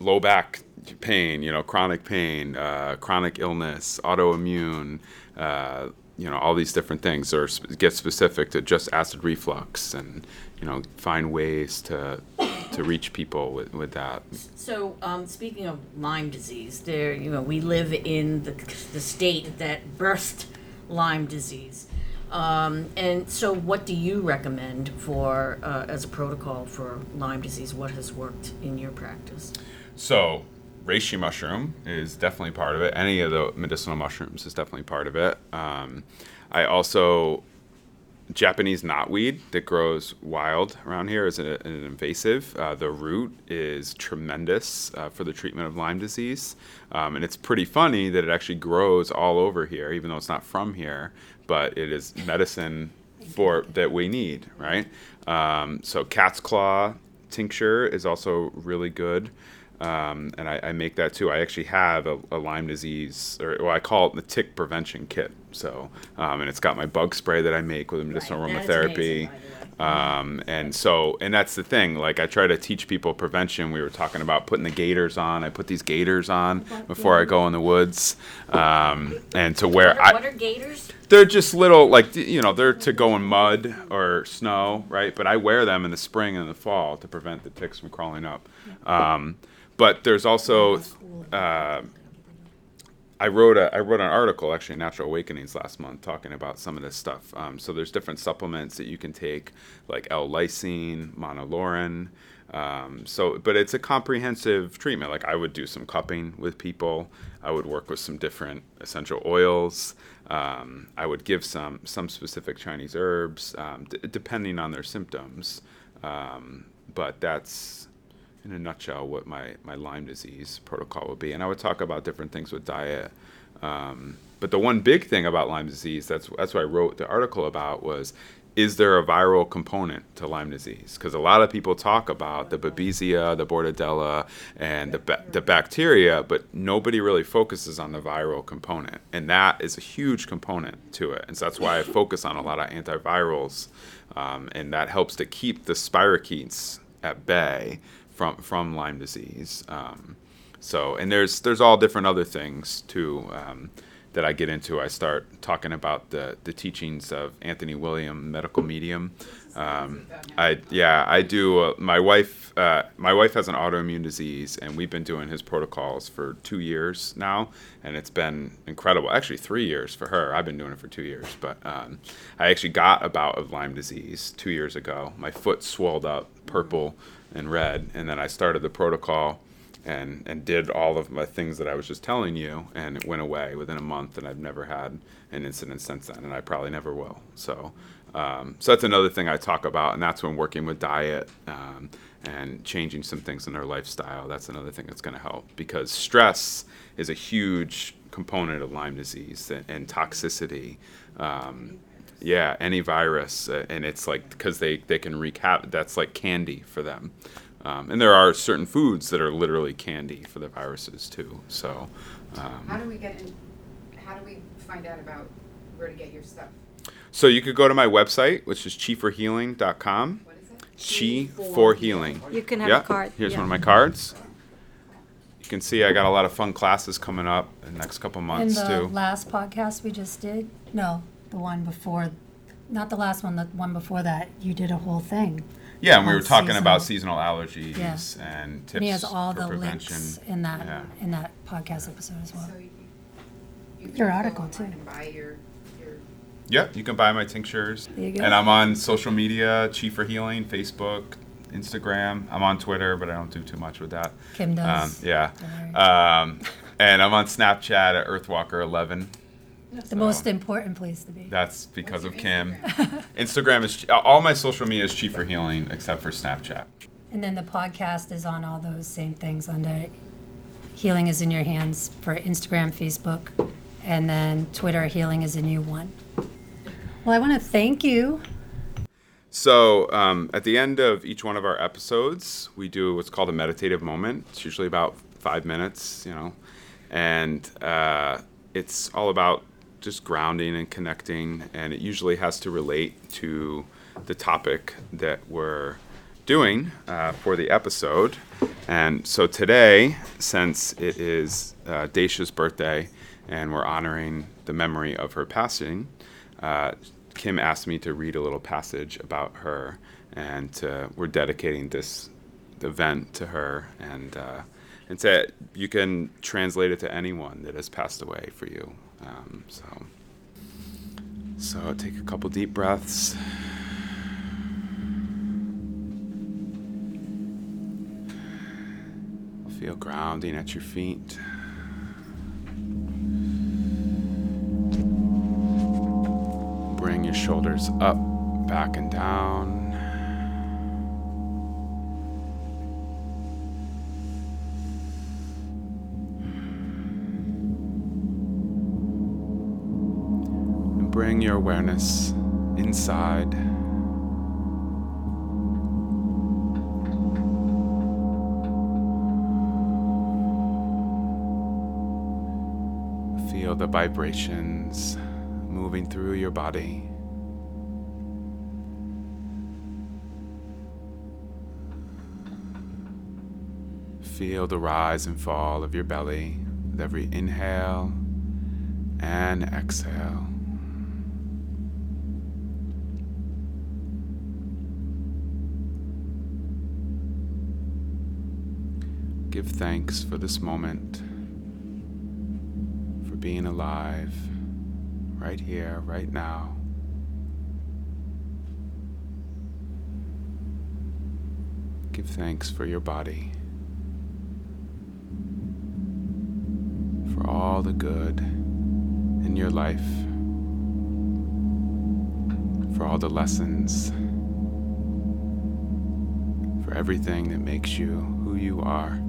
[SPEAKER 2] low back pain you know chronic pain uh, chronic illness autoimmune uh, you know all these different things or sp- get specific to just acid reflux and you know find ways to to reach people with, with that
[SPEAKER 4] So, um, speaking of Lyme disease, there, you know, we live in the, the state that birthed Lyme disease. Um, and so, what do you recommend for uh, as a protocol for Lyme disease? What has worked in your practice?
[SPEAKER 2] so reishi mushroom is definitely part of it any of the medicinal mushrooms is definitely part of it um, i also Japanese knotweed that grows wild around here is a, an invasive. Uh, the root is tremendous uh, for the treatment of Lyme disease. Um, and it's pretty funny that it actually grows all over here, even though it's not from here, but it is medicine for that we need, right? Um, so cat's claw tincture is also really good. Um, and I, I, make that too. I actually have a, a, Lyme disease, or well, I call it the tick prevention kit. So, um, and it's got my bug spray that I make with medicinal right. aromatherapy. Um, and so, and that's the thing. Like, I try to teach people prevention. We were talking about putting the gaiters on. I put these gaiters on before I go in the woods, um, and to wear.
[SPEAKER 4] What are, what are gaiters?
[SPEAKER 2] They're just little, like you know, they're to go in mud or snow, right? But I wear them in the spring and the fall to prevent the ticks from crawling up. But there's also uh, I wrote a I wrote an article actually in Natural Awakenings last month talking about some of this stuff. Um, so there's different supplements that you can take like L-lysine, monolaurin. Um, so, but it's a comprehensive treatment. Like I would do some cupping with people. I would work with some different essential oils. Um, I would give some some specific Chinese herbs um, d- depending on their symptoms. Um, but that's in a nutshell what my, my Lyme disease protocol would be. And I would talk about different things with diet. Um, but the one big thing about Lyme disease, that's, that's what I wrote the article about, was is there a viral component to Lyme disease? Because a lot of people talk about the Babesia, the Bartonella, and the, ba- the bacteria, but nobody really focuses on the viral component. And that is a huge component to it. And so that's why I focus on a lot of antivirals. Um, and that helps to keep the spirochetes at bay from from Lyme disease. Um, so and there's there's all different other things too um, that I get into. I start talking about the the teachings of Anthony William, medical medium. Um, I yeah I do. Uh, my wife uh, my wife has an autoimmune disease, and we've been doing his protocols for two years now, and it's been incredible. Actually, three years for her. I've been doing it for two years, but um, I actually got a bout of Lyme disease two years ago. My foot swelled up purple and red, and then I started the protocol and and did all of my things that I was just telling you, and it went away within a month, and I've never had an incident since then, and I probably never will. So, um, so that's another thing I talk about, and that's when working with diet um, and changing some things in their lifestyle. That's another thing that's going to help because stress is a huge component of Lyme disease and, and toxicity. Um, yeah, any virus, uh, and it's like because they they can wreak havoc. That's like candy for them. Um, and there are certain foods that are literally candy for the viruses too. So, um,
[SPEAKER 8] how do we get in? How do we find out about where to get your stuff?
[SPEAKER 2] So you could go to my website, which is chi4healing.com.
[SPEAKER 8] What is it?
[SPEAKER 2] Chi for healing.
[SPEAKER 3] You can have
[SPEAKER 2] yeah.
[SPEAKER 3] a card.
[SPEAKER 2] Here's
[SPEAKER 3] yeah.
[SPEAKER 2] one of my cards. You can see I got a lot of fun classes coming up in the next couple months
[SPEAKER 1] In
[SPEAKER 2] months
[SPEAKER 1] the
[SPEAKER 2] too.
[SPEAKER 1] last podcast we just did, no, the one before, not the last one, the one before that, you did a whole thing.
[SPEAKER 2] Yeah, and we
[SPEAKER 1] on
[SPEAKER 2] were talking about
[SPEAKER 1] seasonal-
[SPEAKER 2] seasonal allergies
[SPEAKER 1] Yeah.
[SPEAKER 2] and tips
[SPEAKER 1] And he has all
[SPEAKER 2] for
[SPEAKER 1] the
[SPEAKER 2] prevention.
[SPEAKER 1] links in that,
[SPEAKER 2] Yeah.
[SPEAKER 1] in that podcast episode as well.
[SPEAKER 8] So you, you can
[SPEAKER 1] Your
[SPEAKER 8] go
[SPEAKER 1] article,
[SPEAKER 8] online
[SPEAKER 1] too.
[SPEAKER 8] And buy your, your
[SPEAKER 2] Yeah, you can buy my tinctures.
[SPEAKER 1] There you go.
[SPEAKER 2] And I'm on social media, Chi for Healing, Facebook, Instagram. I'm on Twitter, but I don't do too much with that.
[SPEAKER 1] Kim does.
[SPEAKER 2] Um, yeah.
[SPEAKER 1] Don't worry.
[SPEAKER 2] Um, and I'm on Snapchat at Earthwalker11.
[SPEAKER 1] The most important place to be.
[SPEAKER 2] That's because
[SPEAKER 8] What's
[SPEAKER 2] of
[SPEAKER 8] your
[SPEAKER 2] Kim.
[SPEAKER 8] Instagram?
[SPEAKER 2] Instagram is all my social media is Chi for Healing except for Snapchat.
[SPEAKER 1] And then the podcast is on all those same things under Healing is in Your Hands for Instagram, Facebook, and then Twitter, Healing is a New One. Well, I want to thank you.
[SPEAKER 2] So um, at the end of each one of our episodes, we do what's called a meditative moment. It's usually about five minutes, you know, and uh, it's all about just grounding and connecting, and it usually has to relate to the topic that we're doing uh, for the episode. And so today, since it is uh, Dacia's birthday and we're honoring the memory of her passing, uh, Kim asked me to read a little passage about her, and we're dedicating this event to her. And uh, and say you can translate it to anyone that has passed away for you. Um, so so take a couple deep breaths. Feel grounding at your feet. Bring your shoulders up, back, and down. Bring your awareness inside. Feel the vibrations moving through your body. Feel the rise and fall of your belly with every inhale and exhale. Give thanks for this moment, for being alive right here, right now. Give thanks for your body, for all the good in your life, for all the lessons, for everything that makes you who you are.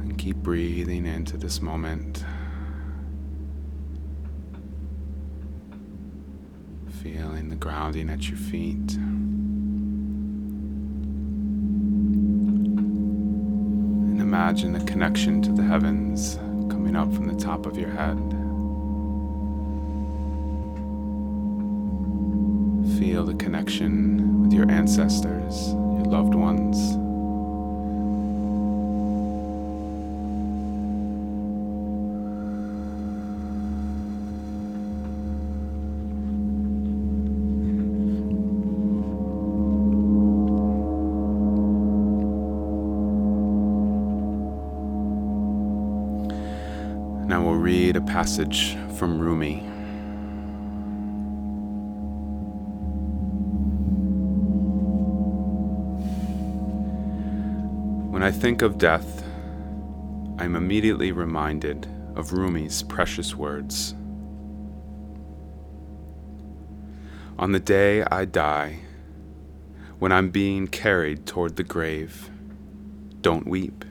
[SPEAKER 2] And keep breathing into this moment. Feeling the grounding at your feet. And imagine the connection to the heavens coming up from the top of your head. Feel the connection with your ancestors, your loved ones. Passage from Rumi. When I think of death, I'm immediately reminded of Rumi's precious words. On the day I die, when I'm being carried toward the grave, don't weep.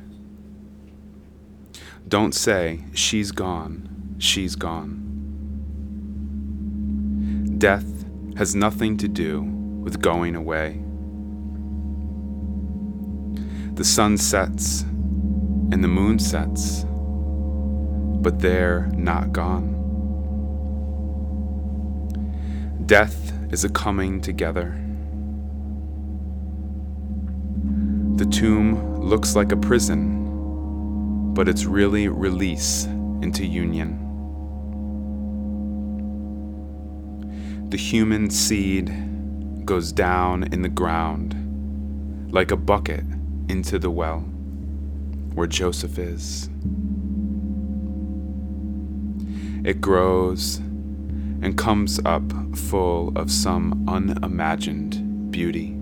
[SPEAKER 2] Don't say, she's gone, she's gone. Death has nothing to do with going away. The sun sets and the moon sets, but they're not gone. Death is a coming together. The tomb looks like a prison but it's really release into union. The human seed goes down in the ground like a bucket into the well where Joseph is. It grows and comes up full of some unimagined beauty.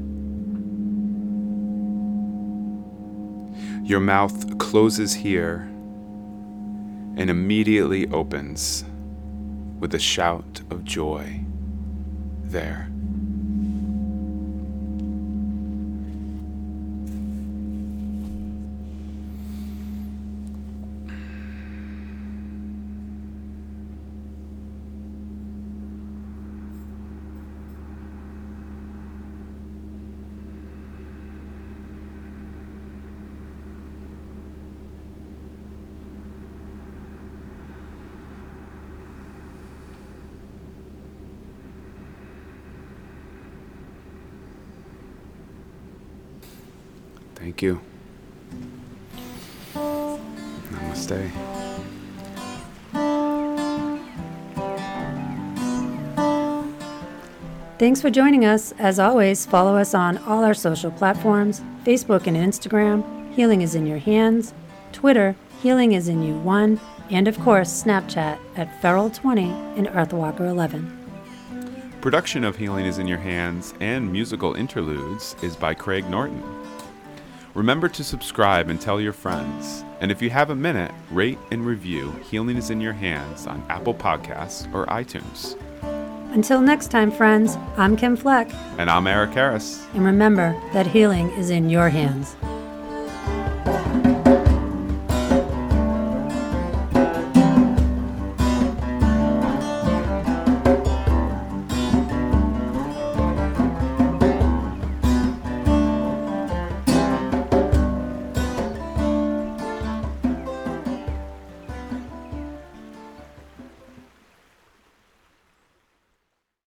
[SPEAKER 2] Your mouth closes here and immediately opens with a shout of joy there. Thank you. Namaste.
[SPEAKER 1] Thanks for joining us. As always, follow us on all our social platforms Facebook and Instagram, Healing is in Your Hands, Twitter, Healing is in You 1, and of course, Snapchat at Feral20 and Earthwalker11.
[SPEAKER 2] Production of Healing is in Your Hands and musical interludes is by Craig Norton. Remember to subscribe and tell your friends. And if you have a minute, rate and review Healing is in Your Hands on Apple Podcasts or iTunes.
[SPEAKER 1] Until next time, friends, I'm Kim Fleck,
[SPEAKER 2] And I'm Eric Harris.
[SPEAKER 1] and remember that healing is in your hands.